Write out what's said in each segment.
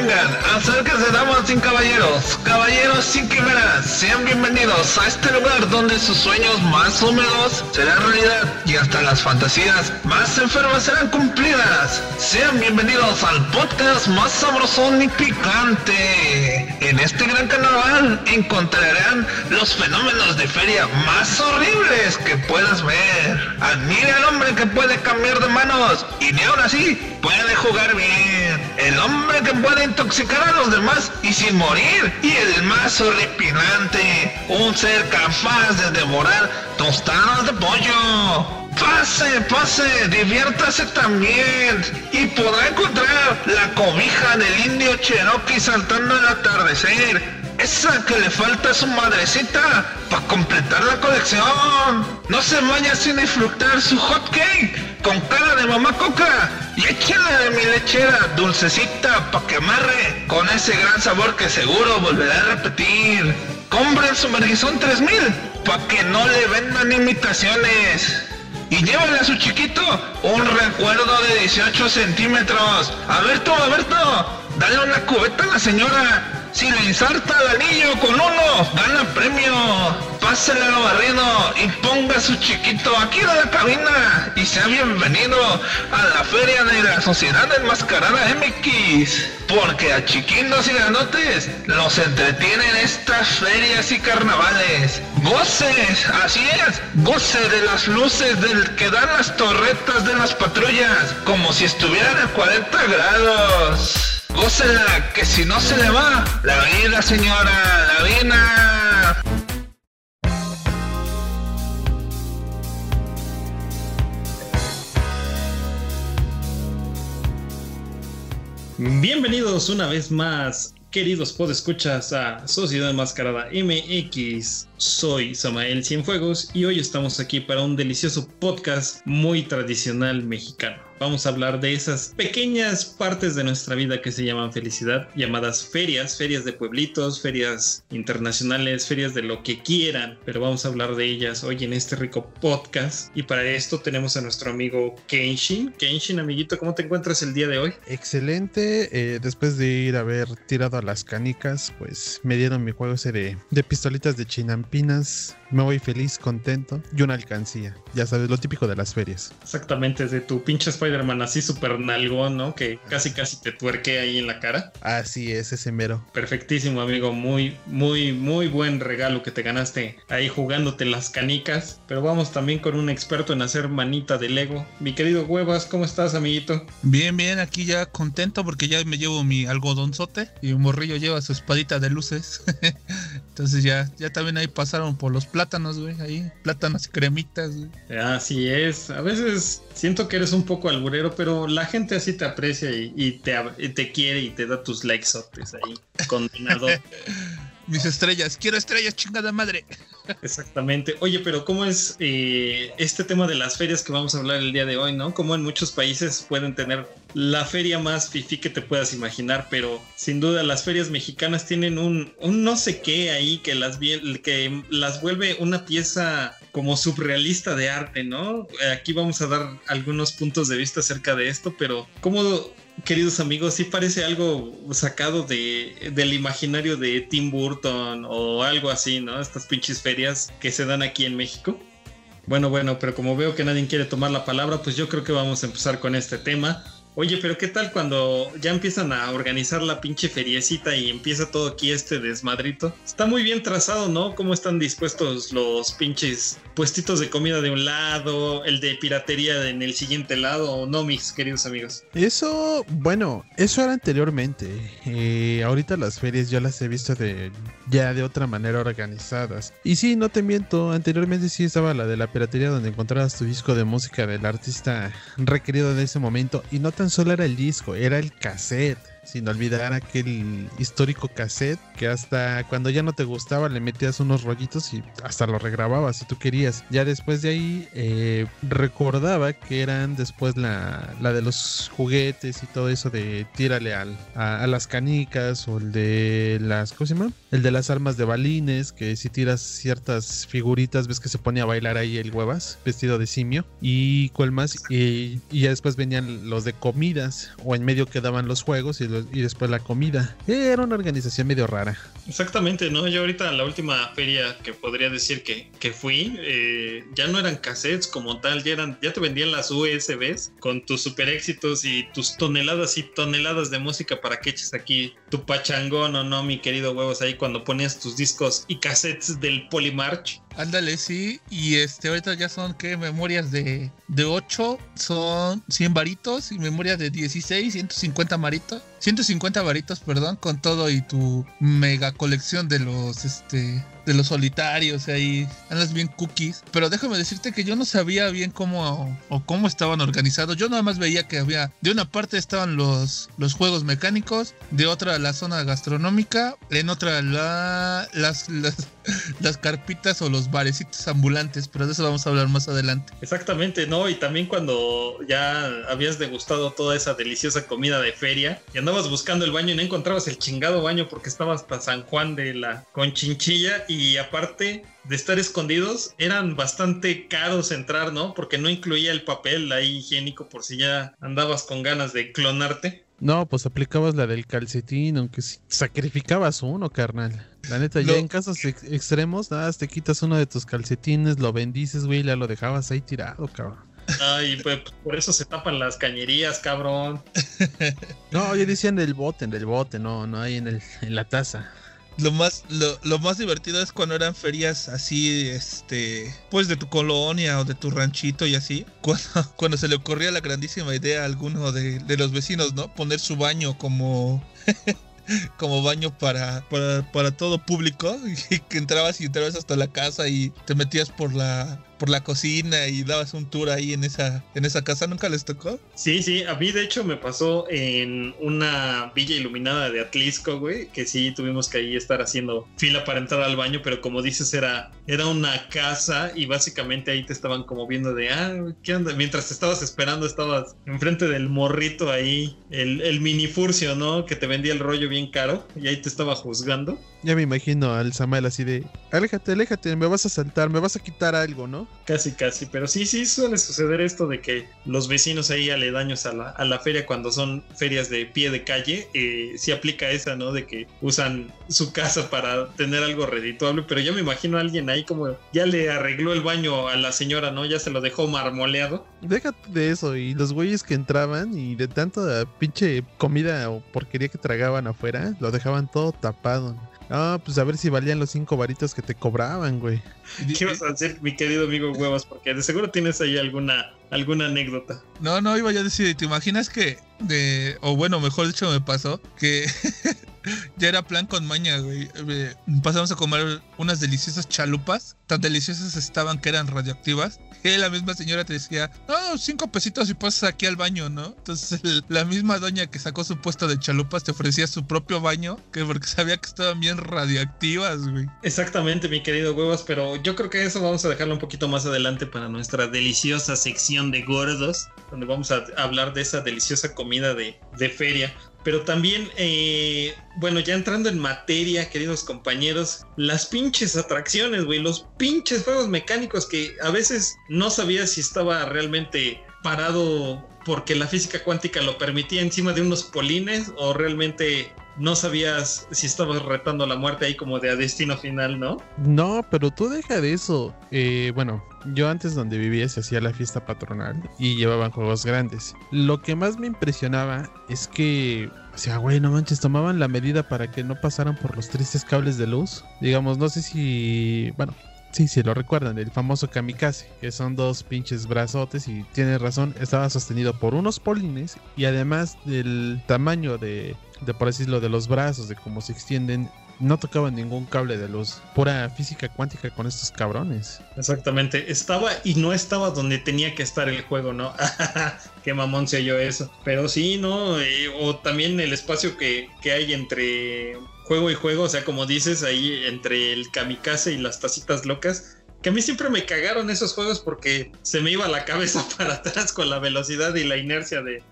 vengan, acérquense damas sin caballeros, caballeros sin quimeras, sean bienvenidos a este lugar donde sus sueños más húmedos serán realidad y hasta las fantasías más enfermas serán cumplidas. Sean bienvenidos al podcast más sabroso y picante. En este gran carnaval encontrarán los fenómenos de feria más horribles que puedas ver. Admire al hombre que puede cambiar de manos y ni aún así puede jugar bien. El hombre que puede intoxicar a los demás y sin morir. Y el más horripilante. Un ser capaz de devorar tostadas de pollo. Pase, pase, diviértase también y podrá encontrar la cobija del indio Cherokee saltando al atardecer esa que le falta a su madrecita para completar la colección. No se vaya sin disfrutar su hot cake con cara de mamá coca y échale mi lechera dulcecita pa' que amarre con ese gran sabor que seguro volverá a repetir. Compren su Merguizón 3000 pa' que no le vendan imitaciones. Y llévale a su chiquito un recuerdo de 18 centímetros. A ver tú, a ver tú, dale una cubeta a la señora si le inserta al anillo con uno, gana premio. Pásele lo barrido y ponga su chiquito aquí en la cabina y sea bienvenido a la feria de la Sociedad Enmascarada MX. Porque a chiquinos y granotes los entretienen estas ferias y carnavales. Goces, así es, goce de las luces del que dan las torretas de las patrullas, como si estuvieran a 40 grados. Gócela, que si no se le va, la vida, señora, la vida. Bienvenidos una vez más, queridos podescuchas a Sociedad Enmascarada MX. Soy Samael Cienfuegos y hoy estamos aquí para un delicioso podcast muy tradicional mexicano vamos a hablar de esas pequeñas partes de nuestra vida que se llaman felicidad, llamadas ferias, ferias de pueblitos, ferias internacionales, ferias de lo que quieran, pero vamos a hablar de ellas hoy en este rico podcast. Y para esto tenemos a nuestro amigo Kenshin. Kenshin, amiguito, ¿cómo te encuentras el día de hoy? Excelente, eh, después de ir a haber tirado a las canicas, pues me dieron mi juego ese de, de pistolitas de chinampinas me voy feliz, contento y una alcancía. Ya sabes, lo típico de las ferias. Exactamente, de tu pinche Spider-Man así súper nalgón, ¿no? Que casi casi te tuerque ahí en la cara. Así es, ese mero. Perfectísimo, amigo. Muy, muy, muy buen regalo que te ganaste ahí jugándote las canicas. Pero vamos también con un experto en hacer manita de Lego. Mi querido Huevas, ¿cómo estás, amiguito? Bien, bien, aquí ya contento porque ya me llevo mi algodonzote y un morrillo lleva su espadita de luces. Entonces ya, ya también ahí pasaron por los plátanos, güey, ahí, plátanos y cremitas, güey. Así es, a veces siento que eres un poco alburero, pero la gente así te aprecia y, te, te, quiere y te da tus likes ahí, condenado. Mis estrellas, quiero estrellas, chingada madre. Exactamente. Oye, pero ¿cómo es eh, este tema de las ferias que vamos a hablar el día de hoy, no? Como en muchos países pueden tener la feria más fifi que te puedas imaginar, pero sin duda las ferias mexicanas tienen un, un no sé qué ahí que las, que las vuelve una pieza como surrealista de arte, ¿no? Aquí vamos a dar algunos puntos de vista acerca de esto, pero ¿cómo queridos amigos, sí parece algo sacado de, del imaginario de Tim Burton o algo así, ¿no? Estas pinches ferias que se dan aquí en México. Bueno, bueno, pero como veo que nadie quiere tomar la palabra, pues yo creo que vamos a empezar con este tema. Oye, pero ¿qué tal cuando ya empiezan a organizar la pinche feriecita y empieza todo aquí este desmadrito? Está muy bien trazado, ¿no? Cómo están dispuestos los pinches puestitos de comida de un lado, el de piratería en el siguiente lado, ¿o no, mis queridos amigos? Eso, bueno, eso era anteriormente. Eh, ahorita las ferias yo las he visto de ya de otra manera organizadas. Y sí, no te miento, anteriormente sí estaba la de la piratería donde encontrabas tu disco de música del artista requerido en ese momento y no tan solo era el disco, era el cassette sin olvidar aquel histórico cassette que hasta cuando ya no te gustaba le metías unos rollitos y hasta lo regrababas si tú querías. Ya después de ahí eh, recordaba que eran después la, la, de los juguetes y todo eso de tírale al, a, las canicas o el de las, ¿cómo se llama? El de las armas de balines, que si tiras ciertas figuritas ves que se pone a bailar ahí el huevas vestido de simio. Y cuál más, y, y ya después venían los de comidas o en medio quedaban los juegos y y después la comida. Era una organización medio rara. Exactamente, ¿no? Yo ahorita la última feria que podría decir que, que fui, eh, ya no eran cassettes como tal, ya, eran, ya te vendían las USBs con tus super éxitos y tus toneladas y toneladas de música para que eches aquí tu pachangón o no, mi querido huevos, ahí cuando ponías tus discos y cassettes del Polymarch. Ándale, sí. Y este, ahorita ya son, ¿qué? Memorias de, de 8 son 100 varitos y memorias de 16, 150 maritos. 150 varitos, perdón, con todo y tu mega colección de los, este, de los solitarios ahí. Andas bien cookies. Pero déjame decirte que yo no sabía bien cómo o cómo estaban organizados. Yo nada más veía que había, de una parte estaban los, los juegos mecánicos, de otra la zona gastronómica, en otra la, las, las carpitas o los barecitos ambulantes. Pero de eso vamos a hablar más adelante. Exactamente, ¿no? Y también cuando ya habías degustado toda esa deliciosa comida de feria y andabas buscando el baño y no encontrabas el chingado baño porque estabas para San Juan de la Conchinchilla y aparte de estar escondidos eran bastante caros entrar, ¿no? Porque no incluía el papel ahí higiénico por si ya andabas con ganas de clonarte. No, pues aplicabas la del calcetín, aunque sacrificabas uno, carnal. La neta, ya en casos extremos, nada, te quitas uno de tus calcetines, lo bendices, güey, y ya lo dejabas ahí tirado, cabrón. Ay, pues por eso se tapan las cañerías, cabrón. No, ya decían del bote, del bote, no, no hay en, el, en la taza. Lo más, lo, más divertido es cuando eran ferias así, este, pues de tu colonia o de tu ranchito y así. Cuando, cuando se le ocurría la grandísima idea a alguno de, de los vecinos, ¿no? Poner su baño como como baño para, para, para, todo público y que entrabas y entrabas hasta la casa y te metías por la por la cocina y dabas un tour ahí en esa en esa casa nunca les tocó sí sí a mí de hecho me pasó en una villa iluminada de Atlisco güey que sí tuvimos que ahí estar haciendo fila para entrar al baño pero como dices era era una casa y básicamente ahí te estaban como viendo de ah qué onda mientras te estabas esperando estabas enfrente del morrito ahí el, el mini furcio no que te vendía el rollo bien caro y ahí te estaba juzgando. Ya me imagino al Samuel así de, aléjate, aléjate, me vas a saltar, me vas a quitar algo, ¿no? Casi, casi, pero sí, sí suele suceder esto de que los vecinos ahí aledaños a la, a la feria cuando son ferias de pie de calle, eh, sí aplica esa, ¿no? De que usan su casa para tener algo redituable, pero yo me imagino a alguien ahí como ya le arregló el baño a la señora, ¿no? Ya se lo dejó marmoleado. Déjate de eso, y los güeyes que entraban y de tanto de pinche comida o porquería que tragaban afuera, lo dejaban todo tapado. Ah, pues a ver si valían los cinco varitos que te cobraban, güey. ¿Qué vas a hacer, mi querido amigo Huevas? Porque de seguro tienes ahí alguna, alguna anécdota. No, no, iba yo a decir, ¿te imaginas que de, o bueno, mejor dicho me pasó, que ya era plan con maña, güey. Eh, pasamos a comer unas deliciosas chalupas. Tan deliciosas estaban que eran radioactivas. Y la misma señora te decía, no, cinco pesitos y pasas aquí al baño, ¿no? Entonces la misma doña que sacó su puesto de chalupas te ofrecía su propio baño, que porque sabía que estaban bien radioactivas, güey. Exactamente, mi querido huevos, pero yo creo que eso vamos a dejarlo un poquito más adelante para nuestra deliciosa sección de gordos, donde vamos a hablar de esa deliciosa comida de, de feria. Pero también, eh, bueno, ya entrando en materia, queridos compañeros, las pinches atracciones, güey, los pinches juegos mecánicos que a veces no sabías si estaba realmente parado porque la física cuántica lo permitía encima de unos polines o realmente no sabías si estabas retando la muerte ahí como de a destino final, ¿no? No, pero tú deja de eso. Eh, bueno, yo antes donde vivía se hacía la fiesta patronal y llevaban juegos grandes. Lo que más me impresionaba es que, o sea, güey, no manches, tomaban la medida para que no pasaran por los tristes cables de luz. Digamos, no sé si, bueno, Sí, sí, lo recuerdan, el famoso kamikaze, que son dos pinches brazotes y tiene razón, estaba sostenido por unos polines y además del tamaño de, de por decirlo, de los brazos, de cómo se extienden, no tocaban ningún cable de luz. Pura física cuántica con estos cabrones. Exactamente. Estaba y no estaba donde tenía que estar el juego, ¿no? Qué mamón sé yo eso. Pero sí, ¿no? Eh, o también el espacio que, que hay entre juego y juego. O sea, como dices, ahí entre el kamikaze y las tacitas locas que a mí siempre me cagaron esos juegos porque se me iba la cabeza para atrás con la velocidad y la inercia de,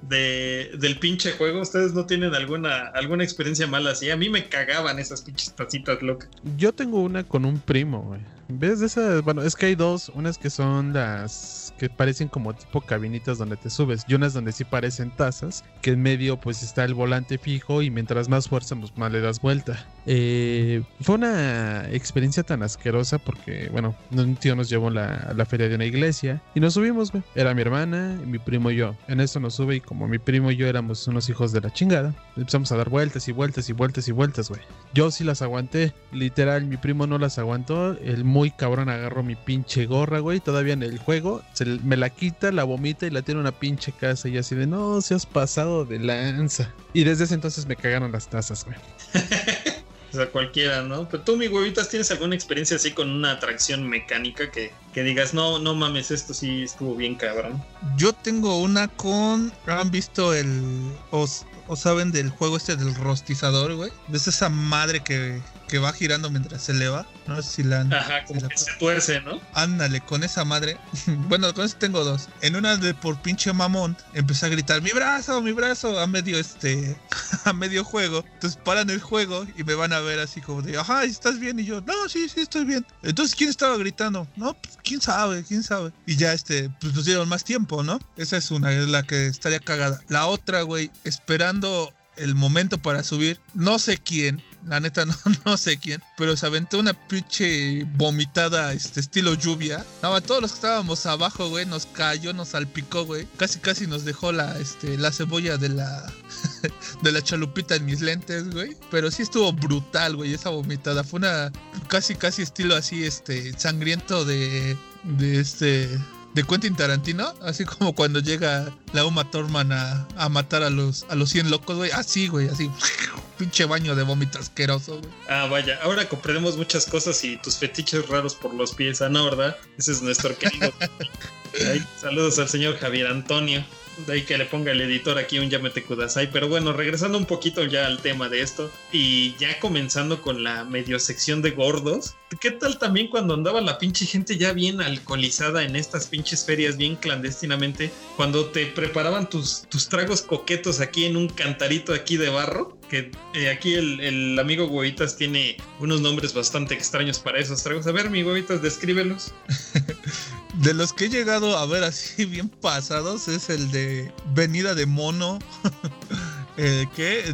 del pinche juego. ¿Ustedes no tienen alguna, alguna experiencia mala así? A mí me cagaban esas pinches tacitas locas. Yo tengo una con un primo, güey. ¿Ves de esas? Bueno, es que hay dos. Unas que son las que parecen como tipo cabinitas donde te subes. Y unas donde sí parecen tazas. Que en medio pues está el volante fijo y mientras más fuerza pues más le das vuelta. Eh, fue una experiencia tan asquerosa porque, bueno, un tío nos llevó la, a la feria de una iglesia y nos subimos, güey. Era mi hermana, mi primo y yo. En eso nos sube y como mi primo y yo éramos unos hijos de la chingada, empezamos a dar vueltas y vueltas y vueltas y vueltas, güey. Yo sí las aguanté, literal, mi primo no las aguantó. El muy cabrón agarró mi pinche gorra, güey. Todavía en el juego se me la quita, la vomita y la tiene una pinche casa y así de no, se has pasado de lanza. Y desde ese entonces me cagaron las tazas, güey. O sea, cualquiera, ¿no? Pero tú, mi huevitas, ¿tienes alguna experiencia así con una atracción mecánica que, que digas, no, no mames, esto sí estuvo bien cabrón? Yo tengo una con. ¿Han visto el. o, o saben del juego este del rostizador, güey? ¿Ves esa madre que, que va girando mientras se eleva? No sé si la. Ajá, como la- que se tuerce, ¿no? Ándale, con esa madre. bueno, con eso tengo dos. En una de por pinche mamón, empecé a gritar, mi brazo, mi brazo, a medio este, a medio juego. Entonces paran el juego y me van a ver así como de, ajá, ¿estás bien? Y yo, no, sí, sí, estoy bien. Entonces, ¿quién estaba gritando? No, pues, quién sabe, quién sabe. Y ya este, pues nos dieron más tiempo, ¿no? Esa es una, es la que estaría cagada. La otra, güey, esperando el momento para subir, no sé quién, la neta no, no sé quién, pero se aventó una pinche vomitada, este estilo lluvia. No, todos los que estábamos abajo, güey, nos cayó, nos salpicó, güey. Casi casi nos dejó la, este, la cebolla de la, de la chalupita en mis lentes, güey. Pero sí estuvo brutal, güey, esa vomitada. Fue una casi casi estilo así, este, sangriento de, de este, de Quentin Tarantino, así como cuando llega la Uma Thurman a, a matar a los a los 100 locos, güey, así, güey, así, pinche baño de vómito asqueroso, güey. Ah, vaya, ahora comprendemos muchas cosas y tus fetiches raros por los pies, ah, no, ¿verdad? Ese es nuestro querido. Ay, saludos al señor Javier Antonio. De ahí que le ponga el editor aquí un Yamete Kudasai. Pero bueno, regresando un poquito ya al tema de esto y ya comenzando con la medio sección de gordos. ¿Qué tal también cuando andaba la pinche gente ya bien alcoholizada en estas pinches ferias, bien clandestinamente? Cuando te preparaban tus, tus tragos coquetos aquí en un cantarito aquí de barro. Que eh, aquí el, el amigo Huevitas tiene unos nombres bastante extraños para esos tragos. A ver, mi Huevitas, descríbelos. De los que he llegado a ver así bien pasados es el de Venida de Mono. el, ¿Qué?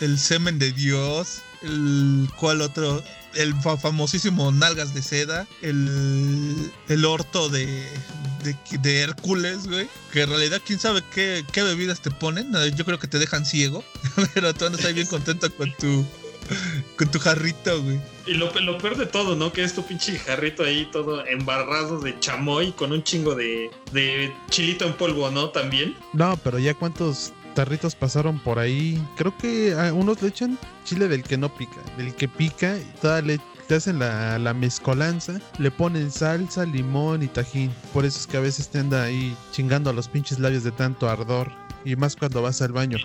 El, semen de Dios. El, ¿Cuál otro? El fa- famosísimo Nalgas de Seda. El, el orto de, de, de Hércules, güey. Que en realidad, quién sabe qué, qué bebidas te ponen. Eh, Yo creo que te dejan ciego. Pero tú andas ahí bien contento con tu, con tu jarrito, güey. Y lo, lo peor de todo, ¿no? Que es tu pinche jarrito ahí todo embarrado de chamoy con un chingo de, de chilito en polvo, ¿no? También. No, pero ya cuántos tarritos pasaron por ahí. Creo que a unos le echan chile del que no pica, del que pica y toda le te hacen la, la mezcolanza, le ponen salsa, limón y tajín. Por eso es que a veces te anda ahí chingando a los pinches labios de tanto ardor. Y más cuando vas al baño.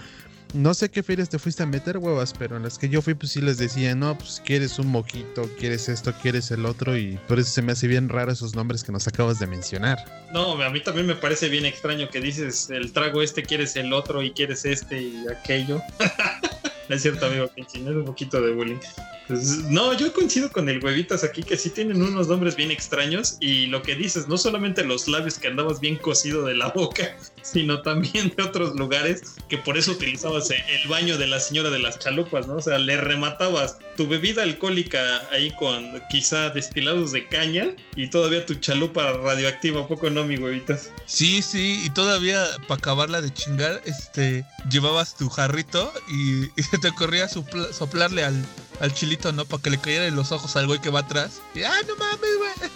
No sé qué ferias te fuiste a meter, huevas, pero en las que yo fui, pues sí les decía, no, pues quieres un mojito, quieres esto, quieres el otro, y por eso se me hace bien raro esos nombres que nos acabas de mencionar. No, a mí también me parece bien extraño que dices el trago este, quieres el otro y quieres este y aquello. No es cierto, amigo Pinchin, es un poquito de bullying. Pues, no, yo coincido con el huevitas aquí que sí tienen unos nombres bien extraños y lo que dices, no solamente los labios que andabas bien cocido de la boca, sino también de otros lugares que por eso utilizabas el baño de la señora de las chalupas, ¿no? O sea, le rematabas tu bebida alcohólica ahí con quizá destilados de caña y todavía tu chalupa radioactiva, ¿a poco no, mi huevitas? Sí, sí, y todavía para acabarla de chingar, este, llevabas tu jarrito y, y te corría sopla- soplarle al, al chilito, ¿no? Para que le cayera en los ojos al güey que va atrás. Ah, no mames, güey.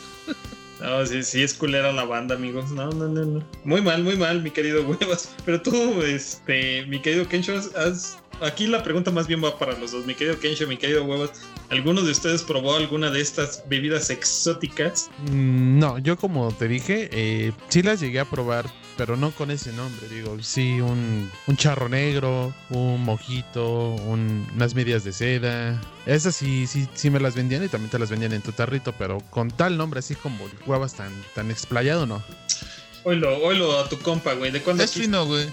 No, sí, sí es culera la banda, amigos. No, no, no, no. Muy mal, muy mal, mi querido Huevas. Pero tú, este, mi querido Kensho, has- has- aquí la pregunta más bien va para los dos. Mi querido Kensho, mi querido Huevas, ¿alguno de ustedes probó alguna de estas bebidas exóticas? Mm, No, yo como te dije, eh, sí las llegué a probar, pero no con ese nombre. Digo, sí, un, un charro negro, un mojito, un- unas medias de seda. Esas sí, sí, sí me las vendían y también te las vendían en tu tarrito, pero con tal nombre así como huevas tan, tan explayado, no. Oilo, oilo a tu compa, güey. ¿De cuándo Es fino, güey.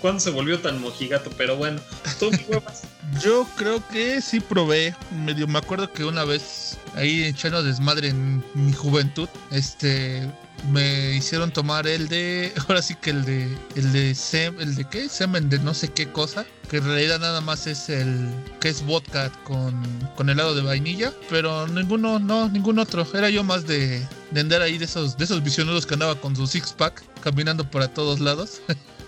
Cuándo se volvió tan mojigato, pero bueno, tú huevas. Yo creo que sí probé. Medio me acuerdo que una vez ahí echando desmadre en mi juventud, este me hicieron tomar el de ahora sí que el de el de sem, el de qué semen de no sé qué cosa que en realidad nada más es el que es vodka con, con helado de vainilla pero ninguno no ningún otro era yo más de, de andar ahí de esos de esos visionados que andaba con su six pack caminando para todos lados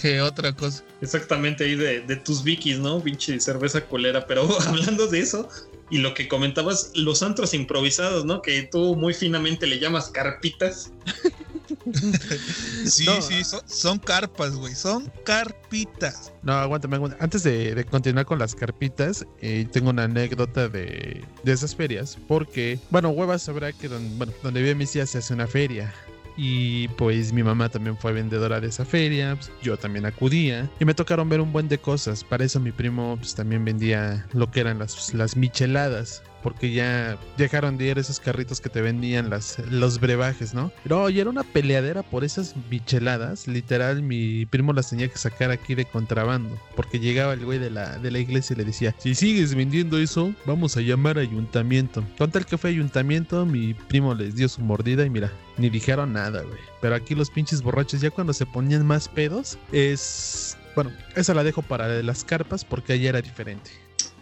que otra cosa. Exactamente ahí de, de tus vikis, ¿no? Pinche cerveza colera. Pero hablando de eso, y lo que comentabas, los antros improvisados, ¿no? Que tú muy finamente le llamas carpitas. sí, sí, son, son carpas, güey, son carpitas. No, aguántame, aguántame. Antes de, de continuar con las carpitas, eh, tengo una anécdota de, de esas ferias. Porque, bueno, huevas sabrá que don- bueno, donde vive mis tías se hace una feria. Y pues mi mamá también fue vendedora de esa feria, pues, yo también acudía y me tocaron ver un buen de cosas. Para eso mi primo pues, también vendía lo que eran las, las micheladas, porque ya dejaron de ir esos carritos que te vendían las, los brebajes, ¿no? Pero y era una peleadera por esas micheladas, literal mi primo las tenía que sacar aquí de contrabando, porque llegaba el güey de la, de la iglesia y le decía, si sigues vendiendo eso, vamos a llamar ayuntamiento. Con tal que fue ayuntamiento, mi primo les dio su mordida y mira, ni dijeron nada, güey. Pero aquí los pinches borrachos ya cuando se ponían más pedos es... Bueno, esa la dejo para las carpas porque allá era diferente.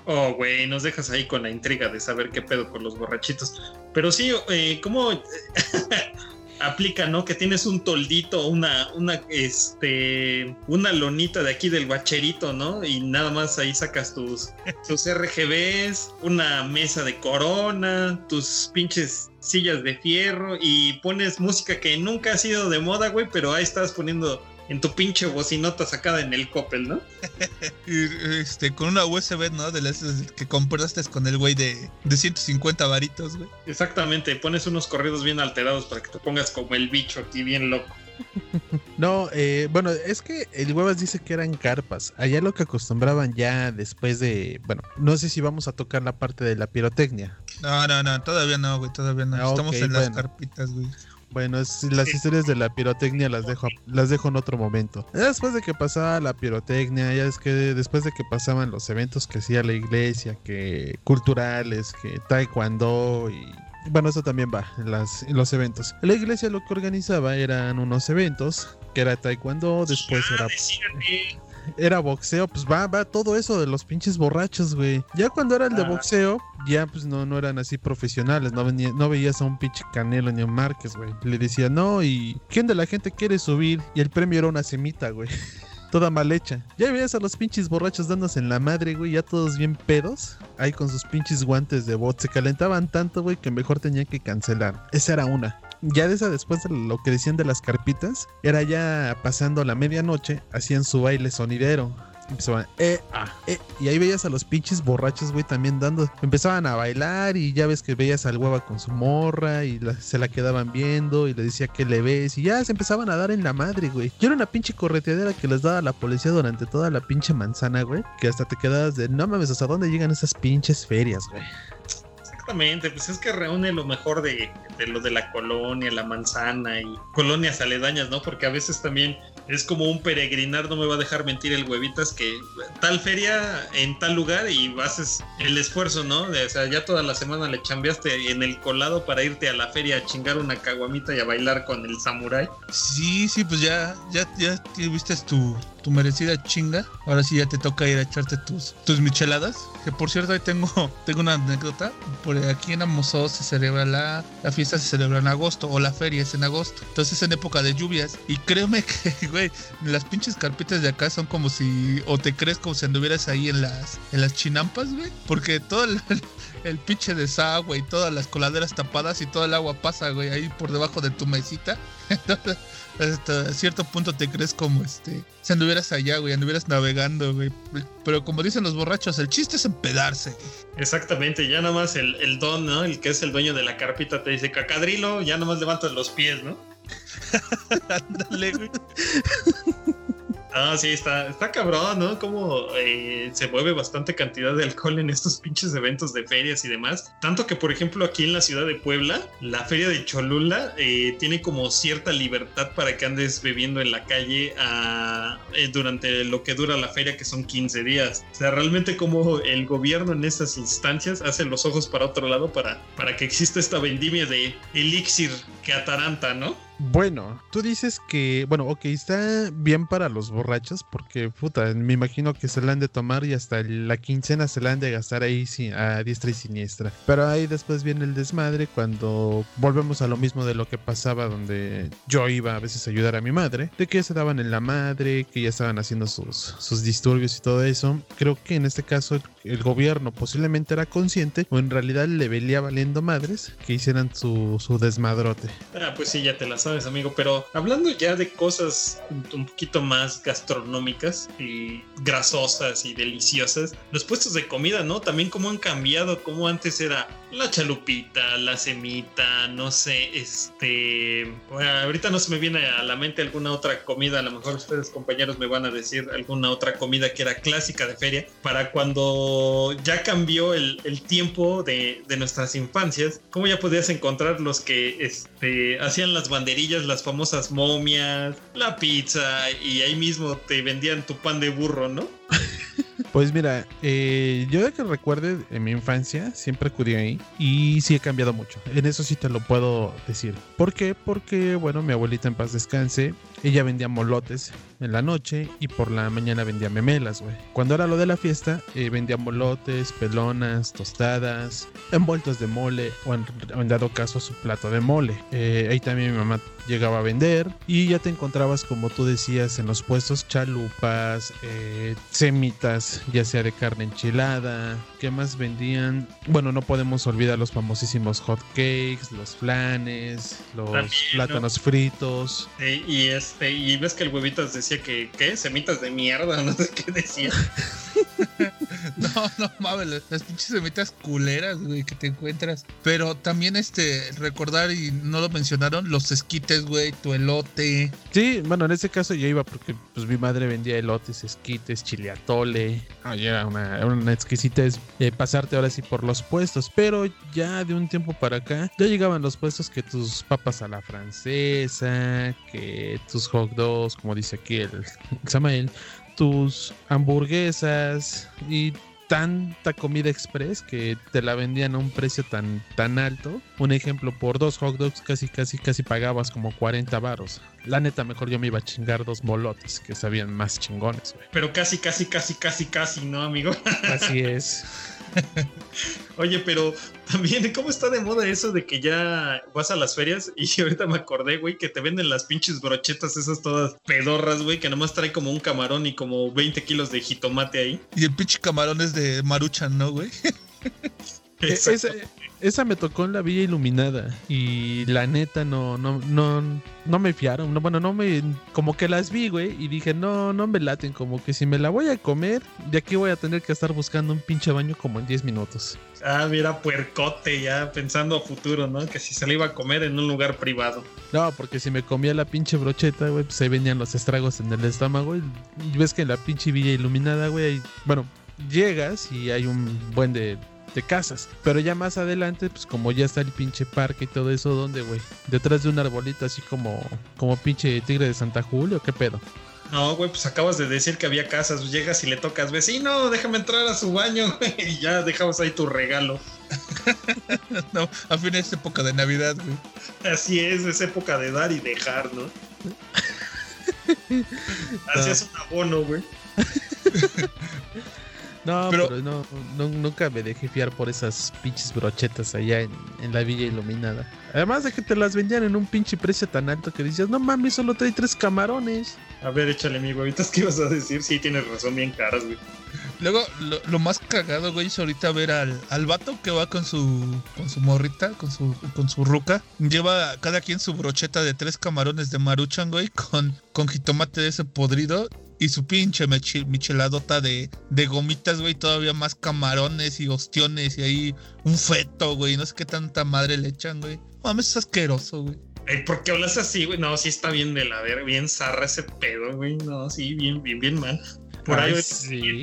Oh, güey, nos dejas ahí con la intriga de saber qué pedo con los borrachitos. Pero sí, eh, ¿cómo aplica, no? Que tienes un toldito, una, una, este, una lonita de aquí del bacherito, ¿no? Y nada más ahí sacas tus, tus RGBs, una mesa de corona, tus pinches sillas de fierro y pones música que nunca ha sido de moda, güey, pero ahí estás poniendo en tu pinche bocinota sacada en el Coppel, ¿no? Y, este, con una USB, ¿no? De las que compraste con el güey de, de 150 varitos, güey. Exactamente, pones unos corridos bien alterados para que te pongas como el bicho aquí bien loco. No, eh, bueno, es que el huevas dice que eran carpas. Allá lo que acostumbraban ya después de, bueno, no sé si vamos a tocar la parte de la pirotecnia. No, no, no, todavía no, güey, todavía no. Ah, Estamos en las bueno. carpitas, güey. Bueno, es- las historias de la pirotecnia las dejo, las dejo en otro momento. Ya Después de que pasaba la pirotecnia, ya es que después de que pasaban los eventos que hacía la iglesia, que culturales, que taekwondo y bueno, eso también va en, las, los eventos. La iglesia lo que organizaba eran unos eventos, que era taekwondo, después Ah, era. Era boxeo, pues va, va todo eso de los pinches borrachos, güey. Ya cuando era el de Ah. boxeo, ya pues no, no eran así profesionales, no, venía, no veías a un pinche Canelo ni a un Márquez, güey. Le decía, no, y ¿quién de la gente quiere subir? Y el premio era una semita, güey. Toda mal hecha. Ya veías a los pinches borrachos dándose en la madre, güey, ya todos bien pedos. Ahí con sus pinches guantes de bot. Se calentaban tanto, güey, que mejor tenían que cancelar. Esa era una. Ya de esa, después de lo que decían de las carpitas, era ya pasando la medianoche, hacían su baile sonidero. Empezaban, eh, ah, eh, y ahí veías a los pinches borrachos, güey, también dando. Empezaban a bailar y ya ves que veías al hueva con su morra y se la quedaban viendo y le decía que le ves y ya se empezaban a dar en la madre, güey. Yo era una pinche correteadera que les daba la policía durante toda la pinche manzana, güey, que hasta te quedabas de, no mames, ¿hasta dónde llegan esas pinches ferias, güey? Exactamente, pues es que reúne lo mejor de, lo de la colonia, la manzana y colonias aledañas, ¿no? Porque a veces también es como un peregrinar, no me va a dejar mentir el huevitas, que tal feria en tal lugar y haces el esfuerzo, ¿no? De, o sea, ya toda la semana le chambeaste en el colado para irte a la feria a chingar una caguamita y a bailar con el samurái. Sí, sí, pues ya, ya, ya tuviste tu, tu merecida chinga. Ahora sí ya te toca ir a echarte tus, tus micheladas. Que por cierto, ahí tengo, tengo una anécdota. Por aquí en Amozo se celebra la, la fiesta, se celebra en agosto, o la feria es en agosto. Entonces es en época de lluvias. Y créeme que, güey, las pinches carpitas de acá son como si, o te crees como si anduvieras ahí en las, en las chinampas, güey. Porque todo el, el pinche desagüe y todas las coladeras tapadas y todo el agua pasa, güey, ahí por debajo de tu mesita. Entonces, hasta cierto punto te crees como este, si anduvieras allá, güey, anduvieras navegando, güey. Pero como dicen los borrachos, el chiste es empedarse. Exactamente, ya nada más el, el don, ¿no? El que es el dueño de la carpita te dice, cacadrilo, ya nada más levantas los pies, ¿no? Ándale, güey. Ah, sí, está, está cabrón, ¿no? Como eh, se mueve bastante cantidad de alcohol en estos pinches eventos de ferias y demás. Tanto que, por ejemplo, aquí en la ciudad de Puebla, la feria de Cholula eh, tiene como cierta libertad para que andes bebiendo en la calle ah, eh, durante lo que dura la feria, que son 15 días. O sea, realmente como el gobierno en estas instancias hace los ojos para otro lado para, para que exista esta vendimia de elixir que ataranta, ¿no? Bueno, tú dices que, bueno, ok, está bien para los borrachos porque, puta, me imagino que se la han de tomar y hasta la quincena se la han de gastar ahí a diestra y siniestra. Pero ahí después viene el desmadre cuando volvemos a lo mismo de lo que pasaba donde yo iba a veces a ayudar a mi madre, de que se daban en la madre, que ya estaban haciendo sus, sus disturbios y todo eso. Creo que en este caso el gobierno posiblemente era consciente o en realidad le velía valiendo madres que hicieran su, su desmadrote. Ah, pues sí, ya te las sabes, amigo. Pero hablando ya de cosas un poquito más gastronómicas y grasosas y deliciosas, los puestos de comida, ¿no? También cómo han cambiado, como antes era la chalupita, la semita, no sé, este... Bueno, ahorita no se me viene a la mente alguna otra comida, a lo mejor ustedes compañeros me van a decir alguna otra comida que era clásica de feria, para cuando ya cambió el, el tiempo de, de, nuestras infancias, ¿cómo ya podías encontrar los que este, hacían las banderas? las famosas momias, la pizza y ahí mismo te vendían tu pan de burro, ¿no? Pues mira, eh, yo de que recuerde en mi infancia siempre acudí ahí y sí he cambiado mucho. En eso sí te lo puedo decir. ¿Por qué? Porque, bueno, mi abuelita en paz descanse, ella vendía molotes en la noche y por la mañana vendía memelas, güey. Cuando era lo de la fiesta, eh, vendía molotes, pelonas, tostadas, envueltos de mole o en, dado caso su plato de mole. Eh, ahí también mi mamá llegaba a vender y ya te encontrabas como tú decías en los puestos chalupas, eh, semitas, ya sea de carne enchilada, ¿qué más vendían? Bueno, no podemos olvidar los famosísimos hot cakes, los flanes, los plátanos fritos. y este, y ves que el huevitas decía que, ¿qué? Semitas de mierda, no sé qué decía. no, no mames, las pinches semitas culeras, güey, que te encuentras. Pero también este, recordar, y no lo mencionaron, los esquites, güey, tu elote. Sí, bueno, en ese caso yo iba porque pues mi madre vendía elotes, esquites, chiliatole. Oye, era una, una exquisitez eh, pasarte ahora sí por los puestos. Pero ya de un tiempo para acá, ya llegaban los puestos que tus papas a la francesa, que tus hot dogs, como dice aquí el Samael, tus hamburguesas y tanta comida express que te la vendían a un precio tan, tan alto. Un ejemplo, por dos hot dogs casi, casi, casi pagabas como 40 varos. La neta, mejor yo me iba a chingar dos molotes que sabían más chingones, Pero casi, casi, casi, casi, casi, ¿no, amigo? Así es. Oye, pero también, ¿cómo está de moda eso de que ya vas a las ferias? Y ahorita me acordé, güey, que te venden las pinches brochetas esas todas pedorras, güey, que nomás trae como un camarón y como 20 kilos de jitomate ahí. Y el pinche camarón es de maruchan, ¿no, güey? Esa, esa, me tocó en la Villa Iluminada y la neta no, no, no, no me fiaron. No, bueno, no me, como que las vi, güey, y dije, no, no me laten, como que si me la voy a comer, de aquí voy a tener que estar buscando un pinche baño como en 10 minutos. Ah, mira, puercote, ya pensando a futuro, ¿no? Que si se la iba a comer en un lugar privado. No, porque si me comía la pinche brocheta, güey, pues ahí venían los estragos en el estómago, y, ves que en la pinche Villa Iluminada, güey, bueno, llegas y hay un buen de de casas. Pero ya más adelante, pues como ya está el pinche parque y todo eso, ¿dónde, güey? Detrás de un arbolito así como, como pinche tigre de Santa Julio, ¿qué pedo? No, güey, pues acabas de decir que había casas. Llegas y le tocas, vecino, déjame entrar a su baño, y ya dejamos ahí tu regalo. no, a fin es época de Navidad, güey. Así es, es época de dar y dejar, ¿no? Así es un abono, güey. No, pero, no, nunca me dejé fiar por esas pinches brochetas allá en, la Villa Iluminada. Además de que te las vendían en un pinche precio tan alto que dices, no mames, solo trae tres camarones. A ver, échale mi huevitas, ¿qué ibas a decir? Sí, tienes razón, bien caras, güey. Luego, lo, más cagado, güey, es ahorita ver al, al vato que va con su con su morrita, con su con su ruca. Lleva cada quien su brocheta de tres camarones de maruchan, güey, con, con jitomate de ese podrido y su pinche micheladota de, de gomitas, güey, todavía más camarones y ostiones y ahí un feto, güey, no sé qué tanta madre le echan, güey. Mames, es asqueroso, güey. Ay, ¿Por qué hablas así, güey? No, sí está bien de la ver, bien zarra ese pedo, güey. No, sí, bien, bien, bien mal. Por Ay, ahí sí.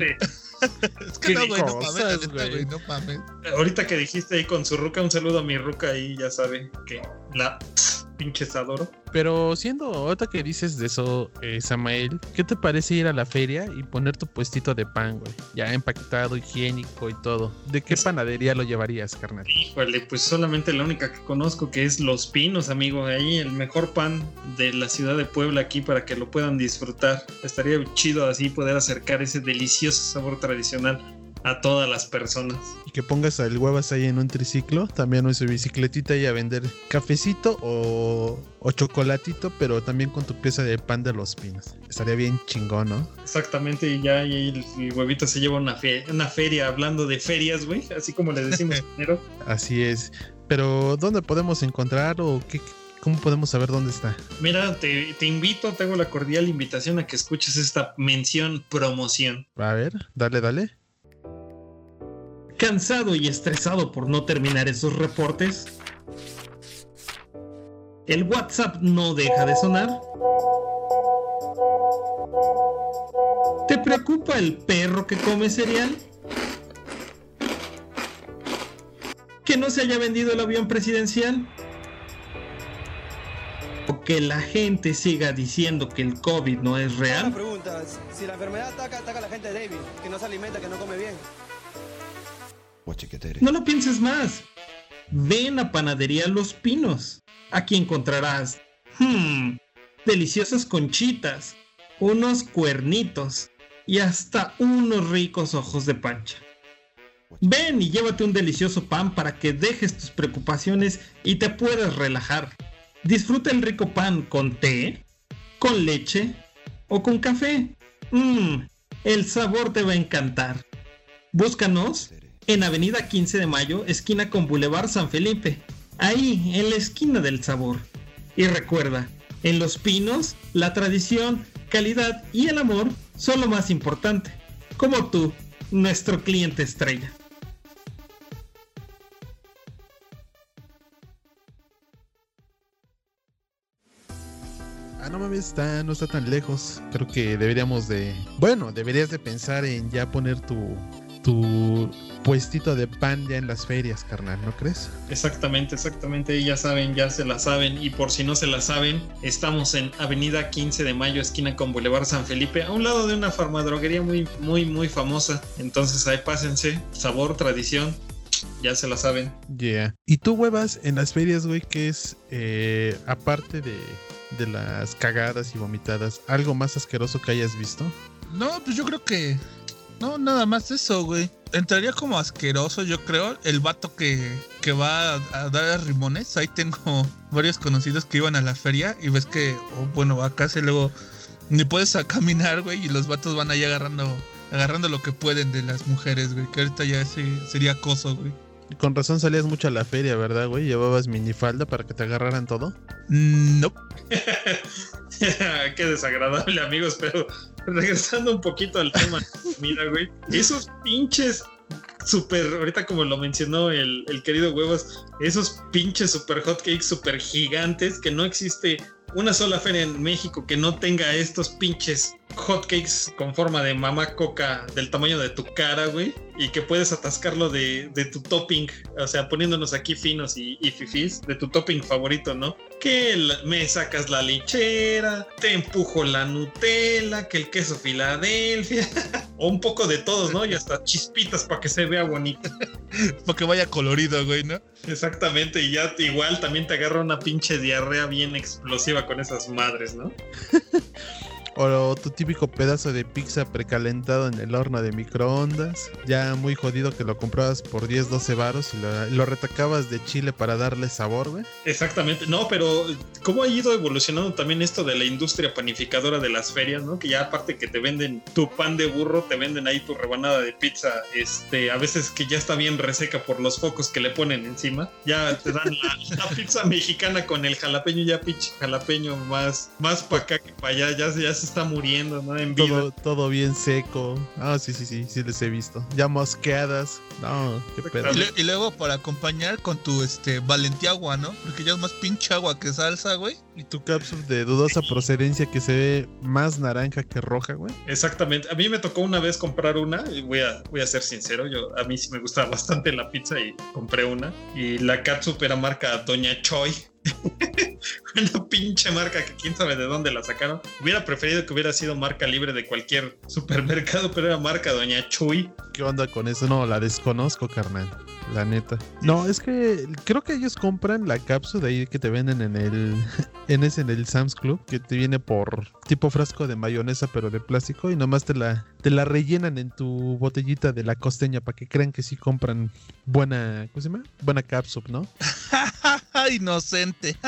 Es que no, güey, no mames, güey, no mames. ahorita que dijiste ahí con su ruca, un saludo a mi ruca ahí, ya sabe que la pinches adoro. Pero siendo ahorita que dices de eso, eh, Samael, ¿qué te parece ir a la feria y poner tu puestito de pan, güey? Ya empaquetado, higiénico y todo. ¿De qué Es- panadería lo llevarías, carnal? Híjole, pues solamente la única que conozco que es Los Pinos, amigo. Ahí el mejor pan de la ciudad de Puebla aquí para que lo puedan disfrutar. Estaría chido así poder acercar ese delicioso sabor tradicional a todas las personas. Y que pongas al huevas ahí en un triciclo, también en su bicicletita y a vender cafecito o, o chocolatito, pero también con tu pieza de pan de los pinos. Estaría bien chingón, ¿no? Exactamente, y ya y el, el huevito se lleva una, fe- una feria, hablando de ferias, güey, así como le decimos en enero. Así es. Pero, ¿dónde podemos encontrar o qué, cómo podemos saber dónde está? Mira, te, te invito, te hago la cordial invitación a que escuches esta mención promoción. A ver, dale, dale. ¿Cansado y estresado por no terminar esos reportes? ¿El WhatsApp no deja de sonar? ¿Te preocupa el perro que come cereal? ¿Que no se haya vendido el avión presidencial? ¿O que la gente siga diciendo que el COVID no es real? si la enfermedad ataca, ataca a la gente que no se alimenta, que no come bien. No lo pienses más. Ven a Panadería Los Pinos. Aquí encontrarás hmm, deliciosas conchitas, unos cuernitos y hasta unos ricos ojos de pancha. Ven y llévate un delicioso pan para que dejes tus preocupaciones y te puedas relajar. Disfruta el rico pan con té, con leche o con café. Mmm, el sabor te va a encantar. Búscanos en Avenida 15 de Mayo, esquina con Boulevard San Felipe. Ahí, en la esquina del sabor. Y recuerda, en Los Pinos, la tradición, calidad y el amor son lo más importante. Como tú, nuestro cliente estrella. Ah, no mames, está, no está tan lejos. Creo que deberíamos de. Bueno, deberías de pensar en ya poner tu. Tu puestito de pan ya en las ferias, carnal, ¿no crees? Exactamente, exactamente. Ya saben, ya se la saben. Y por si no se la saben, estamos en Avenida 15 de Mayo, esquina con Boulevard San Felipe, a un lado de una farmadroguería muy, muy, muy famosa. Entonces ahí pásense. Sabor, tradición. Ya se la saben. Yeah. ¿Y tú, huevas, en las ferias, güey, qué es, eh, aparte de, de las cagadas y vomitadas, algo más asqueroso que hayas visto? No, pues yo creo que. No, nada más eso, güey. Entraría como asqueroso, yo creo, el vato que, que va a, a dar a rimones. Ahí tengo varios conocidos que iban a la feria y ves que, oh, bueno, acá se luego ni puedes a caminar, güey, y los vatos van ahí agarrando, agarrando lo que pueden de las mujeres, güey, que ahorita ya ese sería acoso, güey. Con razón salías mucho a la feria, ¿verdad, güey? Llevabas minifalda para que te agarraran todo. Mm, No, Qué desagradable, amigos, pero regresando un poquito al tema, mira, güey, esos pinches super, ahorita como lo mencionó el, el querido huevos, esos pinches super hotcakes super gigantes que no existe una sola feria en México que no tenga estos pinches hotcakes con forma de mamá coca del tamaño de tu cara, güey, y que puedes atascarlo de, de tu topping, o sea, poniéndonos aquí finos y, y de tu topping favorito, ¿no? Que me sacas la lechera, te empujo la Nutella, que el queso Filadelfia, o un poco de todos, ¿no? Y hasta chispitas para que se vea bonito. para que vaya colorido, güey, ¿no? Exactamente, y ya igual también te agarra una pinche diarrea bien explosiva con esas madres, ¿no? O tu típico pedazo de pizza precalentado en el horno de microondas. Ya muy jodido que lo comprabas por 10, 12 varos y lo, retacabas de chile para darle sabor, güey. Exactamente, no, pero cómo ha ido evolucionando también esto de la industria panificadora de las ferias, ¿no? Que ya aparte que te venden tu pan de burro, te venden ahí tu rebanada de pizza, este, a veces que ya está bien reseca por los focos que le ponen encima, ya te dan la, la pizza mexicana con el jalapeño, ya pinche jalapeño más, más para acá que para allá, ya, ya se está muriendo, ¿no? En vida. Todo, todo bien seco. Ah, sí, sí, sí, sí les he visto. Ya mosqueadas. No, qué pedo. Y, le- y luego para acompañar con tu este valentiagua, ¿no? Porque ya es más pinche agua que salsa, güey. Y tu cápsula de dudosa procedencia que se ve más naranja que roja, güey. Exactamente. A mí me tocó una vez comprar una, y voy a, voy a ser sincero, yo a mí sí me gusta bastante la pizza y compré una. Y la catsup era marca Doña Choi. una pinche marca que quién sabe de dónde la sacaron. Hubiera preferido que hubiera sido marca libre de cualquier supermercado, pero era marca Doña Chuy. ¿Qué onda con eso? No, la desconozco, carnal. La neta. No, es que creo que ellos compran la cápsula ahí que te venden en el en ese en el Sam's Club, que te viene por tipo frasco de mayonesa pero de plástico y nomás te la te la rellenan en tu botellita de la costeña para que crean que sí compran buena, ¿cómo se llama? Buena cápsula, ¿no? Inocente.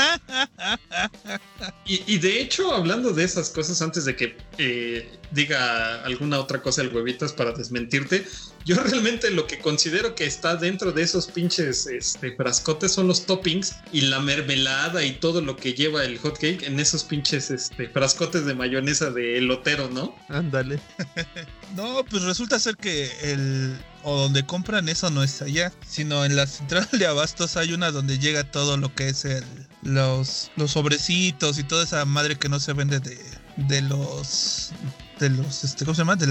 Y, y de hecho, hablando de esas cosas, antes de que eh, diga alguna otra cosa el huevitas para desmentirte, yo realmente lo que considero que está dentro de esos pinches este, frascotes son los toppings y la mermelada y todo lo que lleva el hot cake en esos pinches este, frascotes de mayonesa de elotero, ¿no? Ándale. No, pues resulta ser que el o donde compran eso no es allá, sino en la central de abastos hay una donde llega todo lo que es el los los sobrecitos y toda esa madre que no se vende de de los de los este ¿cómo se llama? de